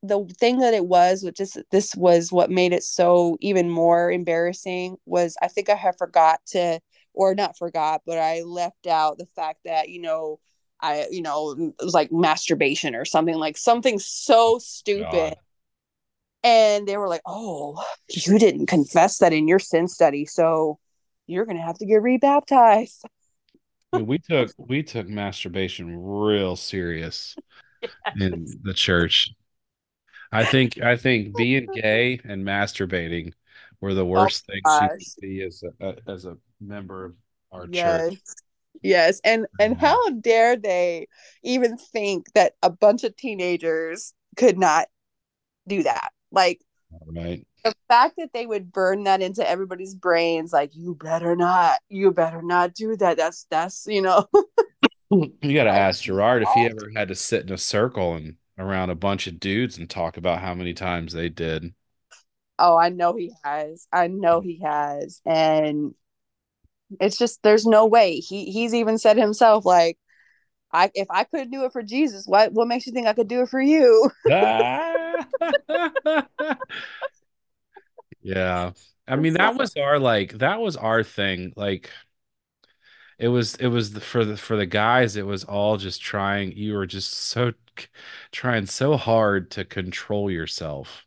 S2: the thing that it was which is this was what made it so even more embarrassing was i think i have forgot to or not forgot but i left out the fact that you know i you know it was like masturbation or something like something so stupid God. And they were like oh you didn't confess that in your sin study so you're gonna have to get rebaptized. [laughs]
S1: we took we took masturbation real serious yes. in the church. I think I think being gay and masturbating were the oh worst oh, things gosh. you could be as a, as a member of our yes. church.
S2: Yes, and and how dare they even think that a bunch of teenagers could not do that? Like,
S1: right?
S2: the fact that they would burn that into everybody's brains like you better not you better not do that. That's that's you know. [laughs]
S1: You got to ask gerard if he oh. ever had to sit in a circle and around a bunch of dudes and talk about how many times they did.
S2: Oh i know he has. I know he has. And it's just there's no way. He he's even said himself like I if I could do it for Jesus, what what makes you think I could do it for you? [laughs] [laughs]
S1: Yeah. I mean, that was our like that was our thing. Like it was it was the, for the for the guys it was all just trying you were just so trying so hard to control yourself.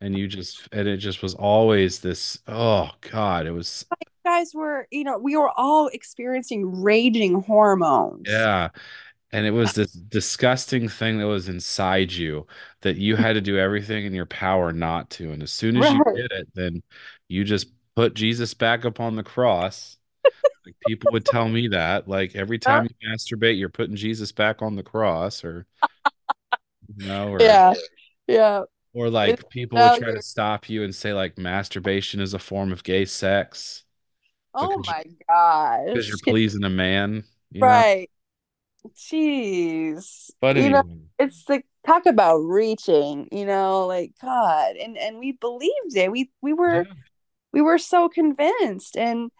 S1: And you just and it just was always this oh god, it was
S2: guys were, you know, we were all experiencing raging hormones.
S1: Yeah. And it was this disgusting thing that was inside you that you had to do everything in your power not to. And as soon as right. you did it then you just put jesus back up on the cross. Like people would tell me that like every time you masturbate you're putting jesus back on the cross or you know [laughs] or,
S2: yeah. Yeah.
S1: or like it's people would try to stop you and say like masturbation is a form of gay sex
S2: oh my gosh.
S1: because you're pleasing a man
S2: right. Jeez.
S1: But
S2: you know it's like talk about reaching you know like god and and we believed it. We we were yeah. we were so convinced and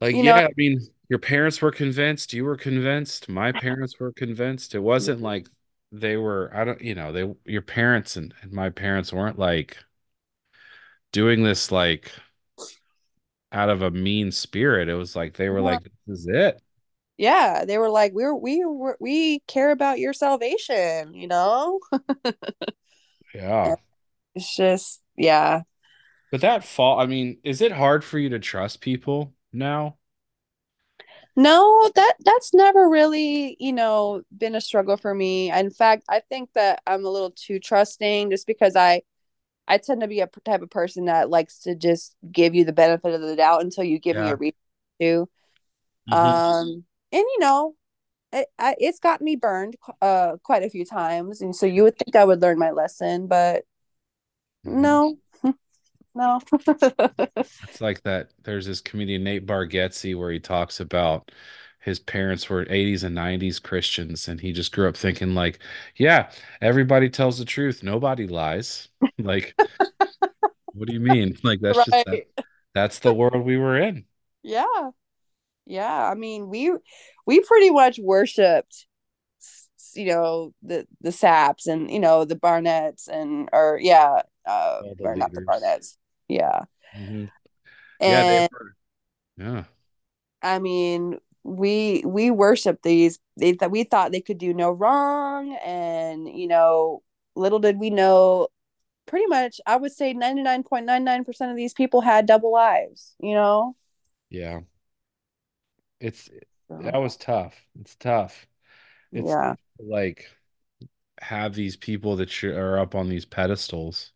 S1: like yeah know, i mean your parents were convinced you were convinced my parents were convinced. It wasn't mm-hmm. like they were i don't you know they your parents and, and my parents weren't like doing this like out of a mean spirit. It was like they were yeah. like this is it.
S2: Yeah they were like we're we we we care about your salvation you know? [laughs]
S1: Yeah.
S2: It's just yeah.
S1: But that fall i mean is it hard for you to trust people now?
S2: No that that's never really you know been a struggle for me. In fact i think that i'm a little too trusting just because i i tend to be a type of person that likes to just give you the benefit of the doubt until you give yeah. me a reason to mm-hmm. um and you know it, I, it's gotten me burned uh quite a few times and so you would think i would learn my lesson but mm-hmm. no [laughs] no [laughs]
S1: it's like that there's this comedian nate bargatze where he talks about his parents were 80s and 90s christians and he just grew up thinking like yeah everybody tells the truth nobody lies. [laughs] Like what do you mean? [laughs] Like that's right. just that, that's the world we were in.
S2: Yeah. Yeah i mean we we pretty much worshipped you know the the saps and you know the barnetts and or yeah uh or not the barnetts. Yeah. Mm-hmm. and, yeah
S1: yeah.
S2: I mean we we worship these they that we thought they could do no wrong and you know little did we know pretty much i would say 99.99% of these people had double lives you know
S1: yeah it's that was tough. It's tough. It's
S2: yeah.
S1: like have these people that are up on these pedestals.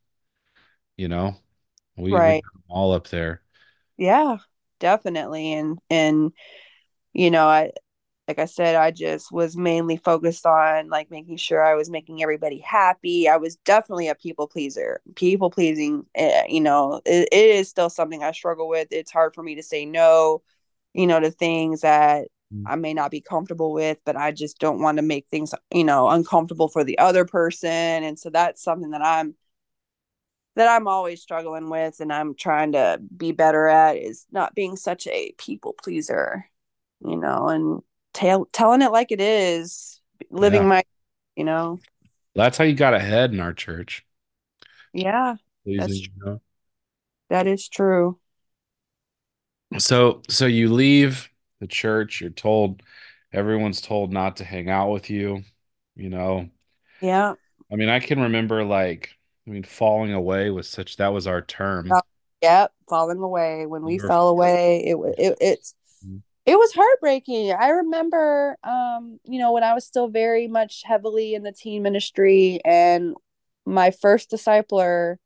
S1: You know, we, right. we all up there.
S2: Yeah, definitely. And and you know, I like I said, I just was mainly focused on like making sure I was making everybody happy. I was definitely a people pleaser. People pleasing, eh, you know, it, it is still something I struggle with. It's hard for me to say no you know, to things that mm. I may not be comfortable with, but I just don't want to make things, you know, uncomfortable for the other person. And so that's something that I'm that I'm always struggling with and I'm trying to be better at is not being such a people pleaser. You know, and tell, telling it like it is, living
S1: Yeah.
S2: my, you know,
S1: That's how you got ahead in our church.
S2: yeah, that's
S1: you know.
S2: that is true.
S1: So so you leave the church, you're told everyone's told not to hang out with you, you know.
S2: Yeah.
S1: I mean, I can remember like I mean falling away was such that was our term.
S2: Uh, Yep, falling away. When
S1: We
S2: we
S1: were
S2: fell away, it wa- it it's it was heartbreaking. I remember, um, you know, when I was still very much heavily in the teen ministry, and my first discipler,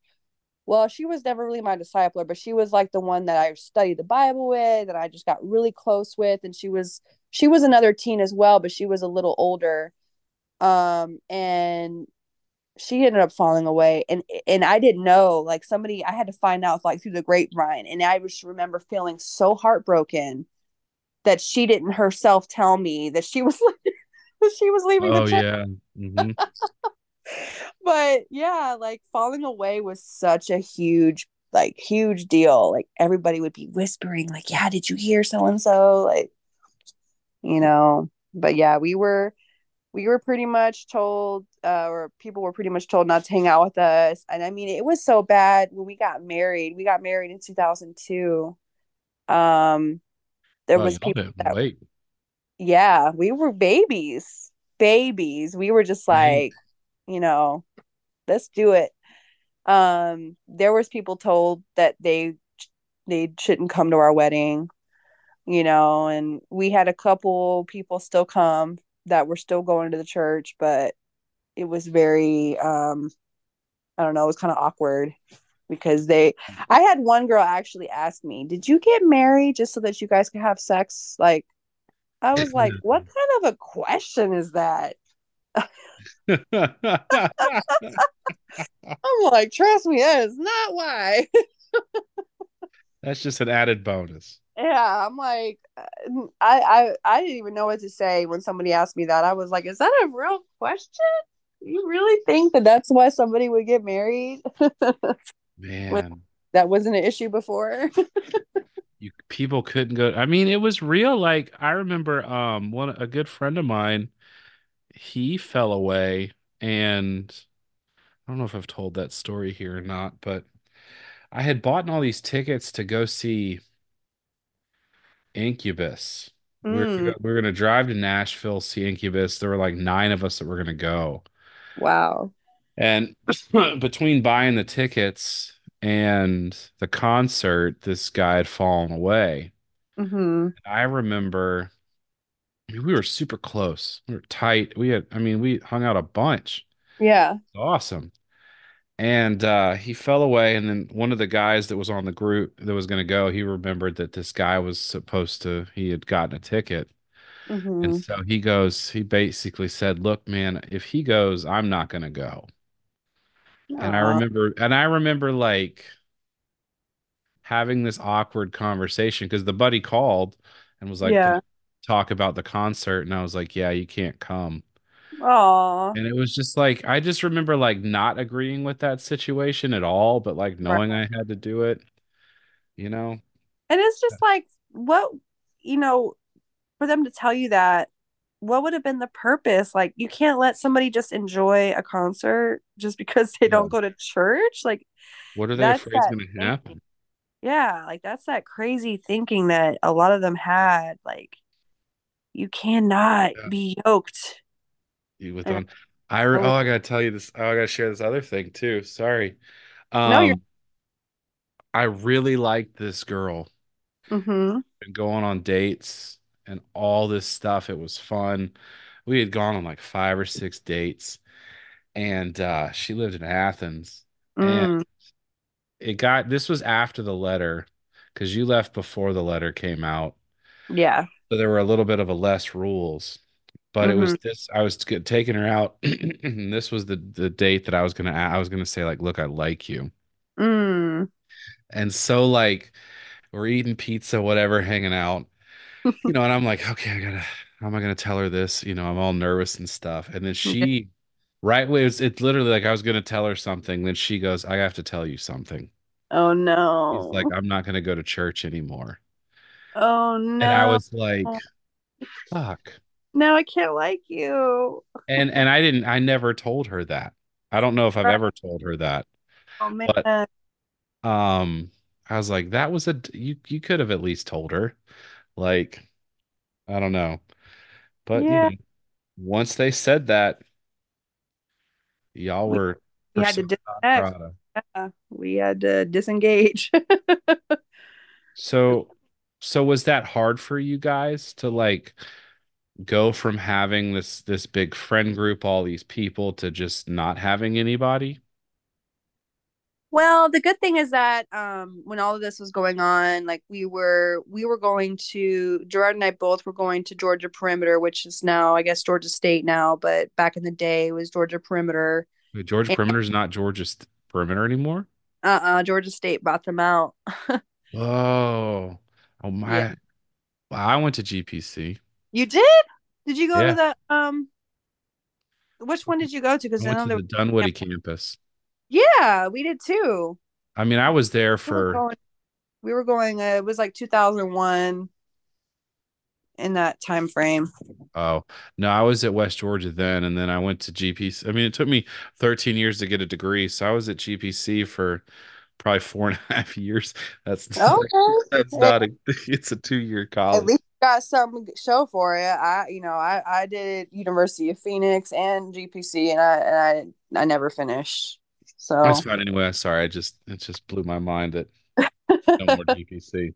S2: well, she was never really my discipler, but she was like the one that I studied the Bible with, and I just got really close with, and she was she was another teen as well, but she was a little older. Um, and she ended up falling away and and I didn't know like somebody I had to find out like through the grapevine and I just remember feeling so heartbroken that she didn't herself tell me that she was [laughs] she was leaving the
S1: Oh
S2: church
S1: yeah. hmm [laughs]
S2: but yeah like falling away was such a huge like huge deal. Like everybody would be whispering like yeah did you hear so and so like you know? But yeah we were we were pretty much told uh, or people were pretty much told not to hang out with us. And i mean it was so bad when we got married. We got married in 2002 um there was people that
S1: wait.
S2: yeah we were babies babies. We were just like you know let's do it. Um there was people told that they they shouldn't come to our wedding you know and we had a couple people still come that were still going to the church but it was very um I don't know, it was kind of awkward because they mm. I had one girl actually ask me, "Did you get married just so that you guys could have sex?" Like I was like, "What kind of a question is that?" [laughs] I'm like, "Trust me, that is not why." [laughs]
S1: That's just an added bonus.
S2: yeah, I'm like uh, I, I I didn't even know what to say when somebody asked me that. I was like, "Is that a real question?" You really think that that's why somebody would get married? [laughs] when
S1: Man,
S2: that wasn't an issue before. [laughs]
S1: you people couldn't go. I mean, it was real. Like I remember um one a good friend of mine, he fell away and I don't know if I've told that story here or not, but I had bought all these tickets to go see Incubus. We were
S2: mm,
S1: gonna, we were gonna drive to Nashville, see Incubus. There were like nine of us that were gonna go.
S2: wow.
S1: And [coughs] between buying the tickets and the concert, this guy had fallen away.
S2: hmm
S1: I remember I mean, we were super close. We were tight. We had, I mean, we hung out a bunch.
S2: Yeah.
S1: Awesome. And uh, he fell away. And then one of the guys that was on the group that was going to go, he remembered that this guy was supposed to, he had gotten a ticket. And
S2: hmm
S1: so he goes, he basically said, Look, man, if he goes, I'm not going to go. And I
S2: uh-huh.
S1: remember, and I remember like having this awkward conversation because the buddy called and was like,
S2: Yeah.
S1: Talk about the concert? And I was like, Yeah, you can't come.
S2: Aw.
S1: And it was just like, I just remember like not agreeing with that situation at all, but like
S2: Right.
S1: knowing I had to do it, you know?
S2: And it's just like, what, you know, for them to tell you that, what would have been the purpose? Like, you can't let somebody just enjoy a concert just because they
S1: Yeah.
S2: don't go to church. Like,
S1: What are they afraid is going to happen?
S2: Yeah. Like, that's that crazy thinking that a lot of them had. Like, you cannot
S1: Yeah.
S2: be yoked.
S1: You with them. I re- oh, I gotta tell you this. Oh, I gotta share this other thing too. Sorry.
S2: no, you're,
S1: Um, I really liked this girl
S2: mm-hmm.
S1: and going on dates and all this stuff. It was fun. We had gone on like five or six dates, and uh, she lived in Athens. And
S2: Mm,
S1: it got this was after the letter because you left before the letter came out.
S2: yeah.
S1: So there were a little bit of a less rules. But it
S2: Mm-hmm.
S1: was this I was taking her out and [clears throat] this was the the date that I was gonna I was gonna say like, look, I like you.
S2: Mm.
S1: And so like we're eating pizza, whatever, hanging out, you know, and I'm like, okay, I gotta how am I gonna tell her this? You know, I'm all nervous and stuff. And then she right way it's it's literally like I was gonna tell her something, then she goes, I have to tell you something.
S2: Oh
S1: He's like. I'm not gonna go to church anymore.
S2: Oh no!
S1: And I was like, Fuck.
S2: now I can't like you.
S1: And and I didn't I never told her that. I don't know if I've ever told her that.
S2: Oh man.
S1: But um I was like that was a you you could have at least told her. Like I don't know. But you know, once they said that, y'all
S2: We,
S1: were
S2: we had to disconnect. Yeah, we had to disengage. [laughs]
S1: So so was that hard for you guys to like go from having this this big friend group, all these people, to just not having anybody?
S2: Well, the good thing is that um when all of this was going on, like we were we were going to Gerard and I both were going to Georgia Perimeter, which is now I guess Georgia State now, but back in the day it was Georgia Perimeter.
S1: Wait, Georgia
S2: And
S1: is not Georgia's perimeter anymore?
S2: uh-uh, Georgia State bought them out. [laughs]
S1: Oh, oh
S2: Yeah.
S1: my. Well, I went to GPC.
S2: You did? Did you go to
S1: Yeah,
S2: the um which one did you go to? Because I
S1: went
S2: know
S1: to the Dunwoody campus.
S2: Yeah, we did too.
S1: I mean, I was there
S2: We were
S1: for,
S2: going we were going uh, it was like 2001 in that time frame.
S1: oh, no, I was at West Georgia then, and then I went to GPC. I mean, it took me 13 years to get a degree, so I was at GPC for probably four and a [laughs] half years. That's
S2: Okay. [laughs]
S1: that's not a, [laughs] it's a two-year college.
S2: At least you got something to show for it. I, you know, I, I did University of Phoenix and GPC, and I, and I, I never finished.
S1: That's
S2: So
S1: fine anyway. Sorry, I just it just blew my mind that no more [laughs] GPC.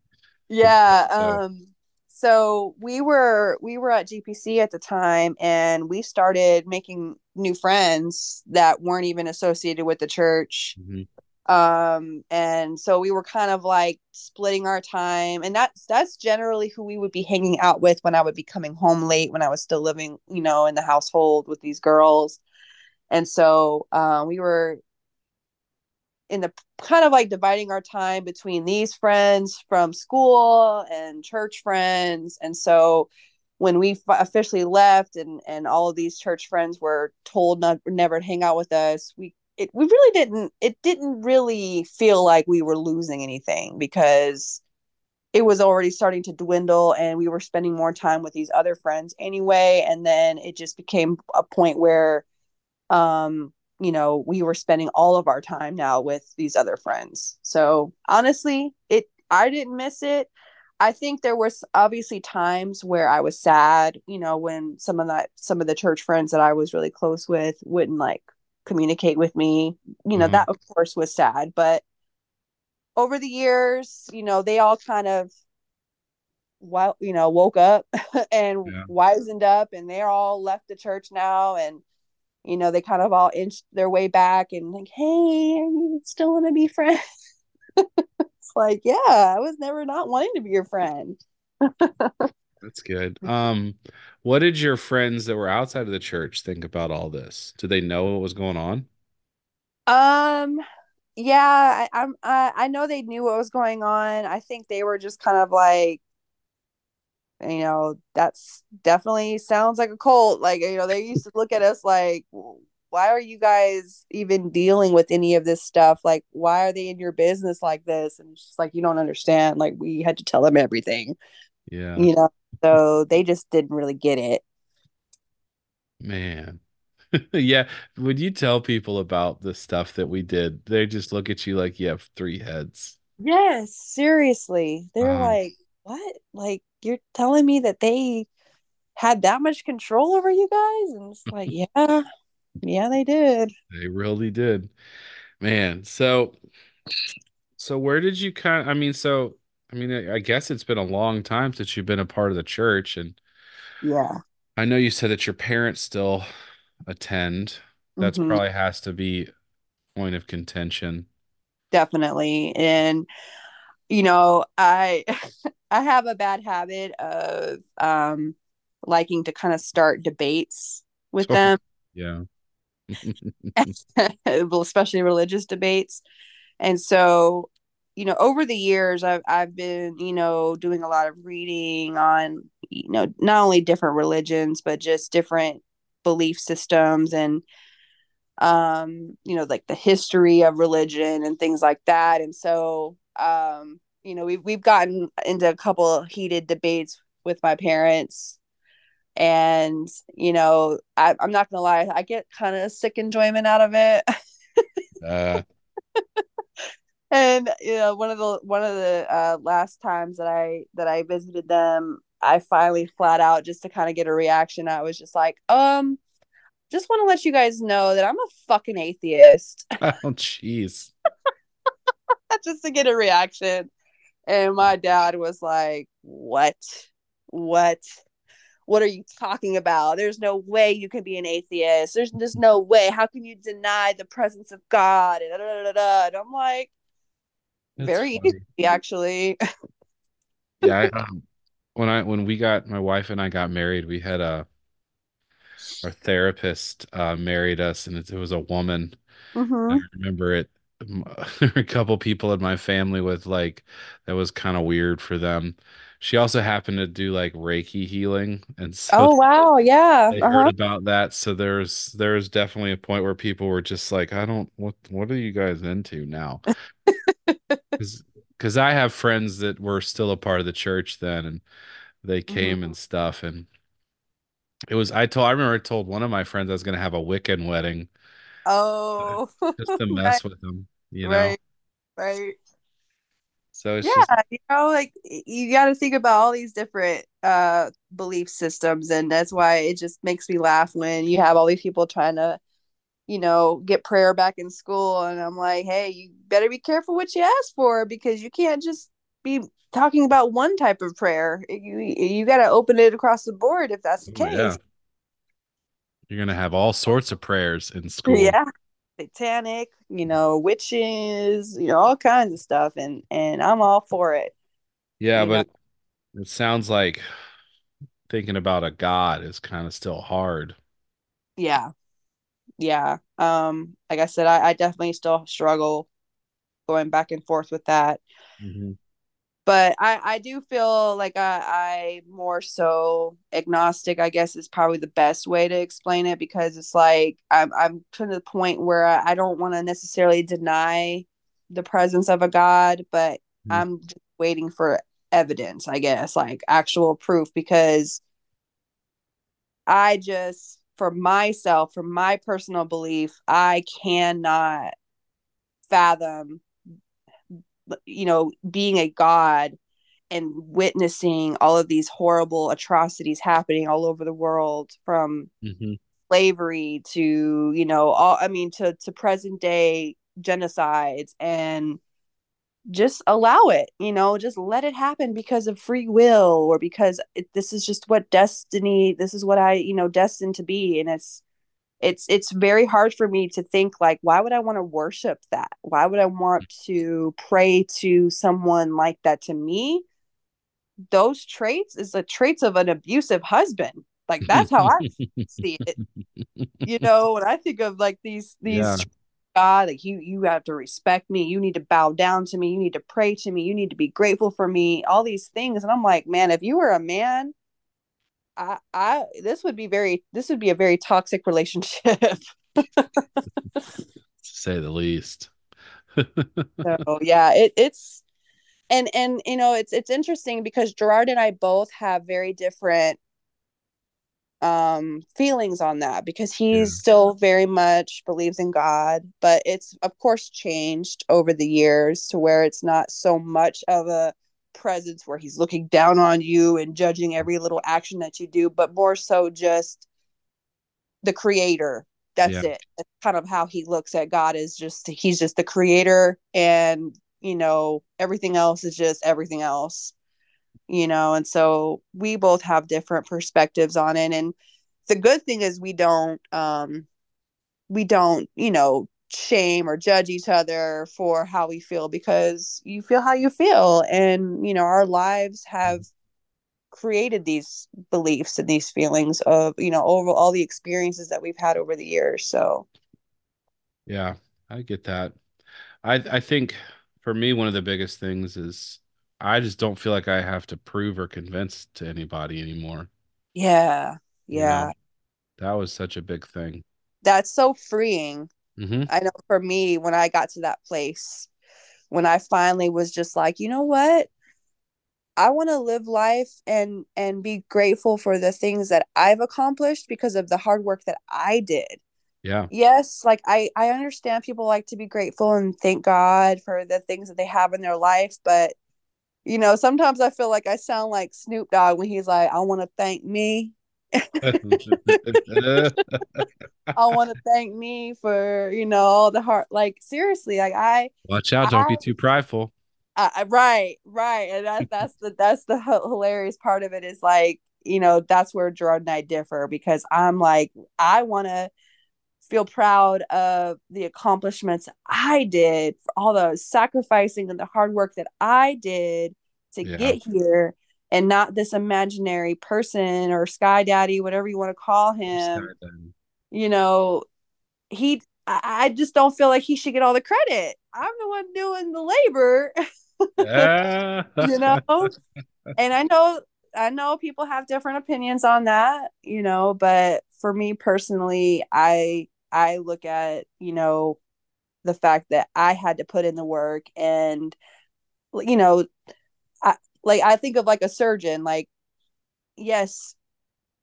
S2: yeah.
S1: So,
S2: Um. So we were we were at GPC at the time, and we started making new friends that weren't even associated with the church.
S1: mhm.
S2: um and so we were kind of like splitting our time and that's that's generally who we would be hanging out with when i would be coming home late when i was still living you know in the household with these girls and so uh, we were in the kind of like dividing our time between these friends from school and church friends. And so when we officially left and and all of these church friends were told not, never to hang out with us we it we really didn't it didn't really feel like we were losing anything because it was already starting to dwindle and we were spending more time with these other friends anyway. And then it just became a point where um you know we were spending all of our time now with these other friends so honestly it i didn't miss it i think there was obviously times where i was sad you know when some of that some of the church friends that i was really close with wouldn't like communicate with me you know
S1: Uh-huh.
S2: that of course was sad but over the years you know they all kind of well you know woke up [laughs] and
S1: Yeah.
S2: wisened up and they're all left the church now and you know they kind of all inched their way back and like hey you still want to be friends [laughs] it's like yeah i was never not wanting to be your friend [laughs]
S1: That's good. Um, what did your friends that were outside of the church think about all this? Did they know what was going on?
S2: um yeah I, i'm I, I know they knew what was going on i think they were just kind of like you know that's definitely sounds like a cult. Like you know they used to look at us like why are you guys even dealing with any of this stuff? Like why are they in your business like this? And it's just like you don't understand. Like we had to tell them everything.
S1: Yeah,
S2: you know so they just didn't really get it.
S1: Man. [laughs] Yeah, when you tell people about the stuff that we did, they just look at you like you have three heads.
S2: yes seriously. They're
S1: Um,
S2: like what? Like you're telling me that they had that much control over you guys and it's like [laughs] yeah yeah they did
S1: they really did. Man, so so where did you kind I mean, so I mean, I guess it's been a long time since you've been a part of the church, and
S2: yeah
S1: I know you said that your parents still attend. That's
S2: hmm
S1: probably has to be point of contention.
S2: definitely and you know i [laughs] i have a bad habit of um liking to kind of start debates with them.
S1: Yeah. [laughs]
S2: well, especially religious debates. And so you know over the years i've i've been you know doing a lot of reading on you know not only different religions but just different belief systems and um you know like the history of religion and things like that. And so um you know we've we've gotten into a couple of heated debates with my parents. And you know I, i'm not gonna lie i get kind of sick enjoyment out of it.
S1: Uh, [laughs]
S2: and you know one of the one of the uh, last times that i that i visited them i finally flat out just to kind of get a reaction i was just like um just want to let you guys know that i'm a fucking atheist. [laughs]
S1: Oh jeez. [laughs]
S2: Just to get a reaction and my dad was like what what what are you talking about? There's no way you can be an atheist. There's just no way. How can you deny the presence of God? And, da, da, da, and I'm like, That's very funny. easy, actually.
S1: yeah, I, um, when I when we got my wife and I got married, we had a our therapist uh, married us, and it, it was a woman. Mm-hmm. I remember it. [laughs] a couple people in my family with like that was kind of weird for them she also happened to do like Reiki healing, and so
S2: oh wow, yeah,
S1: I uh-huh. heard about that. So there's there's definitely a point where people were just like, I don't what what are you guys into now? [laughs] Because because I have friends that were still a part of the church then, and they came mm-hmm. and stuff, and it was I told I remember I told one of my friends I was going to have a Wiccan wedding.
S2: Oh, [laughs]
S1: just to [laughs] mess right. with them, you know. Right,
S2: right.
S1: So
S2: yeah, just... you know, like you got to think about all these different uh belief systems, and that's why it just makes me laugh when you have all these people trying to, you know, get prayer back in school, and I'm like, hey, you better be careful what you ask for because you can't just be talking about one type of prayer. You you got to open it across the board if that's the case. Yeah.
S1: You're gonna have all sorts of prayers in [laughs] school.
S2: Yeah, satanic, you know, witches, you know, all kinds of stuff, and and I'm all for it.
S1: Yeah, but know? it sounds like thinking about a god is kind of still hard.
S2: Yeah, yeah. Um, like I said, I, I definitely still struggle going back and forth with that. Mm-hmm but I, I do feel like I, I more so agnostic i guess is probably the best way to explain it because it's like i'm, I'm to the point where i, I don't want to necessarily deny the presence of a god but mm-hmm. i'm just waiting for evidence i guess like actual proof because i just for myself for my personal belief i cannot fathom you know, being a god and witnessing all of these horrible atrocities happening all over the world from mm-hmm. slavery to, you know, all I mean to to present day genocides and just allow it you know just let it happen because of free will or because it, this is just what destiny this is what i you know destined to be and it's it's it's very hard for me to think like why would i want to worship that? Why would i want mm. to pray to someone like that to me? Those traits is the traits of an abusive husband. Like that's how i see it. [laughs] You know when i think of like these these yeah. god like you you have to respect me. You need to bow down to me. You need to pray to me. You need to be grateful for me. All these things. And i'm like man if you were a man I, I this would be very this would be a very toxic relationship [laughs]
S1: to say the least
S2: so [laughs] yeah it, it's and and you know it's it's interesting because gerard and i both have very different um feelings on that because he yeah. still very much believes in god but it's of course changed over the years to where it's not so much of a presence where he's looking down on you and judging every little action that you do, but more so just the creator. That's yeah. it. That's kind of how he looks at God is just he's just the creator and you know everything else is just everything else. You know, and so we both have different perspectives on it and the good thing is we don't um we don't, you know, shame or judge each other for how we feel because you feel how you feel. And you know our lives have created these beliefs and these feelings of you know over all the experiences that we've had over the years. So
S1: yeah i get that. I i think for me one of the biggest things is i just don't feel like i have to prove or convince to anybody anymore.
S2: Yeah yeah you know,
S1: that was such a big thing.
S2: That's so freeing Mm-hmm. I know for me, when I got to that place, when I finally was just like, you know what? I want to live life and and be grateful for the things that I've accomplished because of the hard work that I did.
S1: Yeah.
S2: Yes, like I I understand people like to be grateful and thank God for the things that they have in their life, but you know, sometimes I feel like I sound like Snoop Dogg when he's like, I want to thank me. I want to thank me for, you know, all the heart. Like, seriously, like, I
S1: watch out, don't I, be too prideful.
S2: Uh, right, right. And that, that's the, that's the hilarious part of it is like, you know, that's where Gerard and I differ because I'm like, I want to feel proud of the accomplishments I did, for all the sacrificing and the hard work that I did to yeah. get here and not this imaginary person or sky daddy whatever you want to call him. You know he I, just don't feel like he should get all the credit. I'm the one doing the labor. [laughs] You know? And i know i know people have different opinions on that you know but for me personally i I look at, you know, the fact that I had to put in the work and, you know, like I think of like a surgeon, like, yes,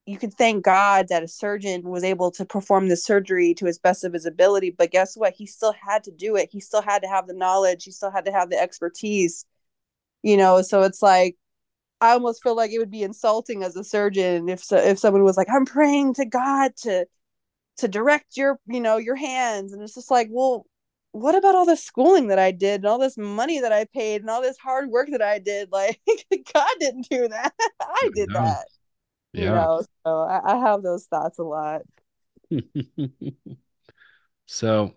S2: you could thank God that a surgeon was able to perform the surgery to his best of his ability. But guess what? He still had to do it. He still had to have the knowledge. He still had to have the expertise, you know? So it's like, I almost feel like it would be insulting as a surgeon if so, if someone was like, I'm praying to God to to direct your you know your hands and it's just like well what about all the schooling that i did and all this money that i paid and all this hard work that i did? [laughs] Like god didn't do that. [laughs] I did no. that yeah. you know so I, I have those thoughts a lot. [laughs]
S1: So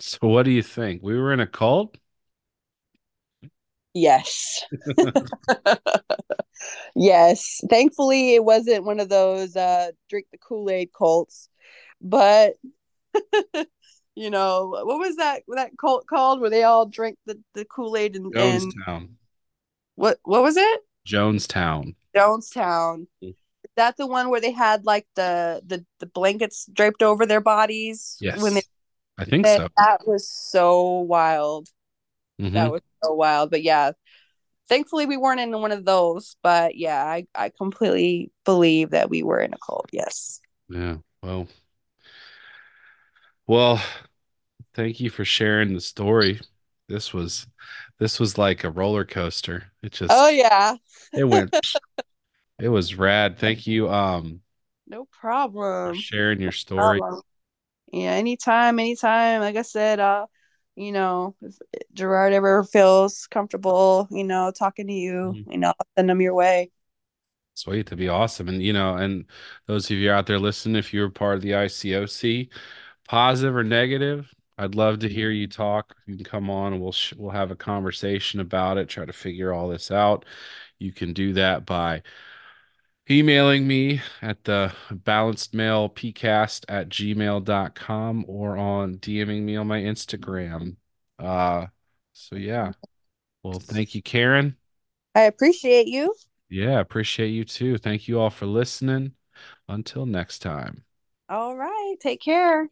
S1: so what do you think? We were in a cult?
S2: Yes. Yes. Thankfully it wasn't one of those uh drink the kool-aid cults but you know what was that that cult called where they all drink the, the kool-aid and jonestown. and, what what was it?
S1: Jonestown.
S2: Jonestown. Mm. is that the one where they had like the the, the blankets draped over their bodies
S1: yes. when they i think so.
S2: that was so wild. Mm-hmm. that was so wild but yeah. Thankfully we weren't in one of those but yeah i i completely believe that we were in a cult yes.
S1: Yeah well. Well, thank you for sharing the story. This was this was like a roller coaster. It just
S2: Oh yeah.
S1: it went [laughs] it was rad. Thank you um
S2: no problem.
S1: sharing your story.
S2: Yeah, anytime, anytime. Like I said, uh, you know, if Gerard ever feels comfortable, you know, talking to you, mm-hmm. you know, send them your way.
S1: Sweet to be awesome. And you know, and those of you out there listening, if you're part of the ICOC, positive or negative, I'd love to hear you talk. You can come on and we'll sh- we'll have a conversation about it, try to figure all this out. You can do that by emailing me at the balanced male pcast at gmail.com or on DMing me on my Instagram. Uh so yeah. Well, thank you, Karen.
S2: I appreciate you.
S1: Yeah, appreciate you too. Thank you all for listening. Until next time.
S2: All right. Take care.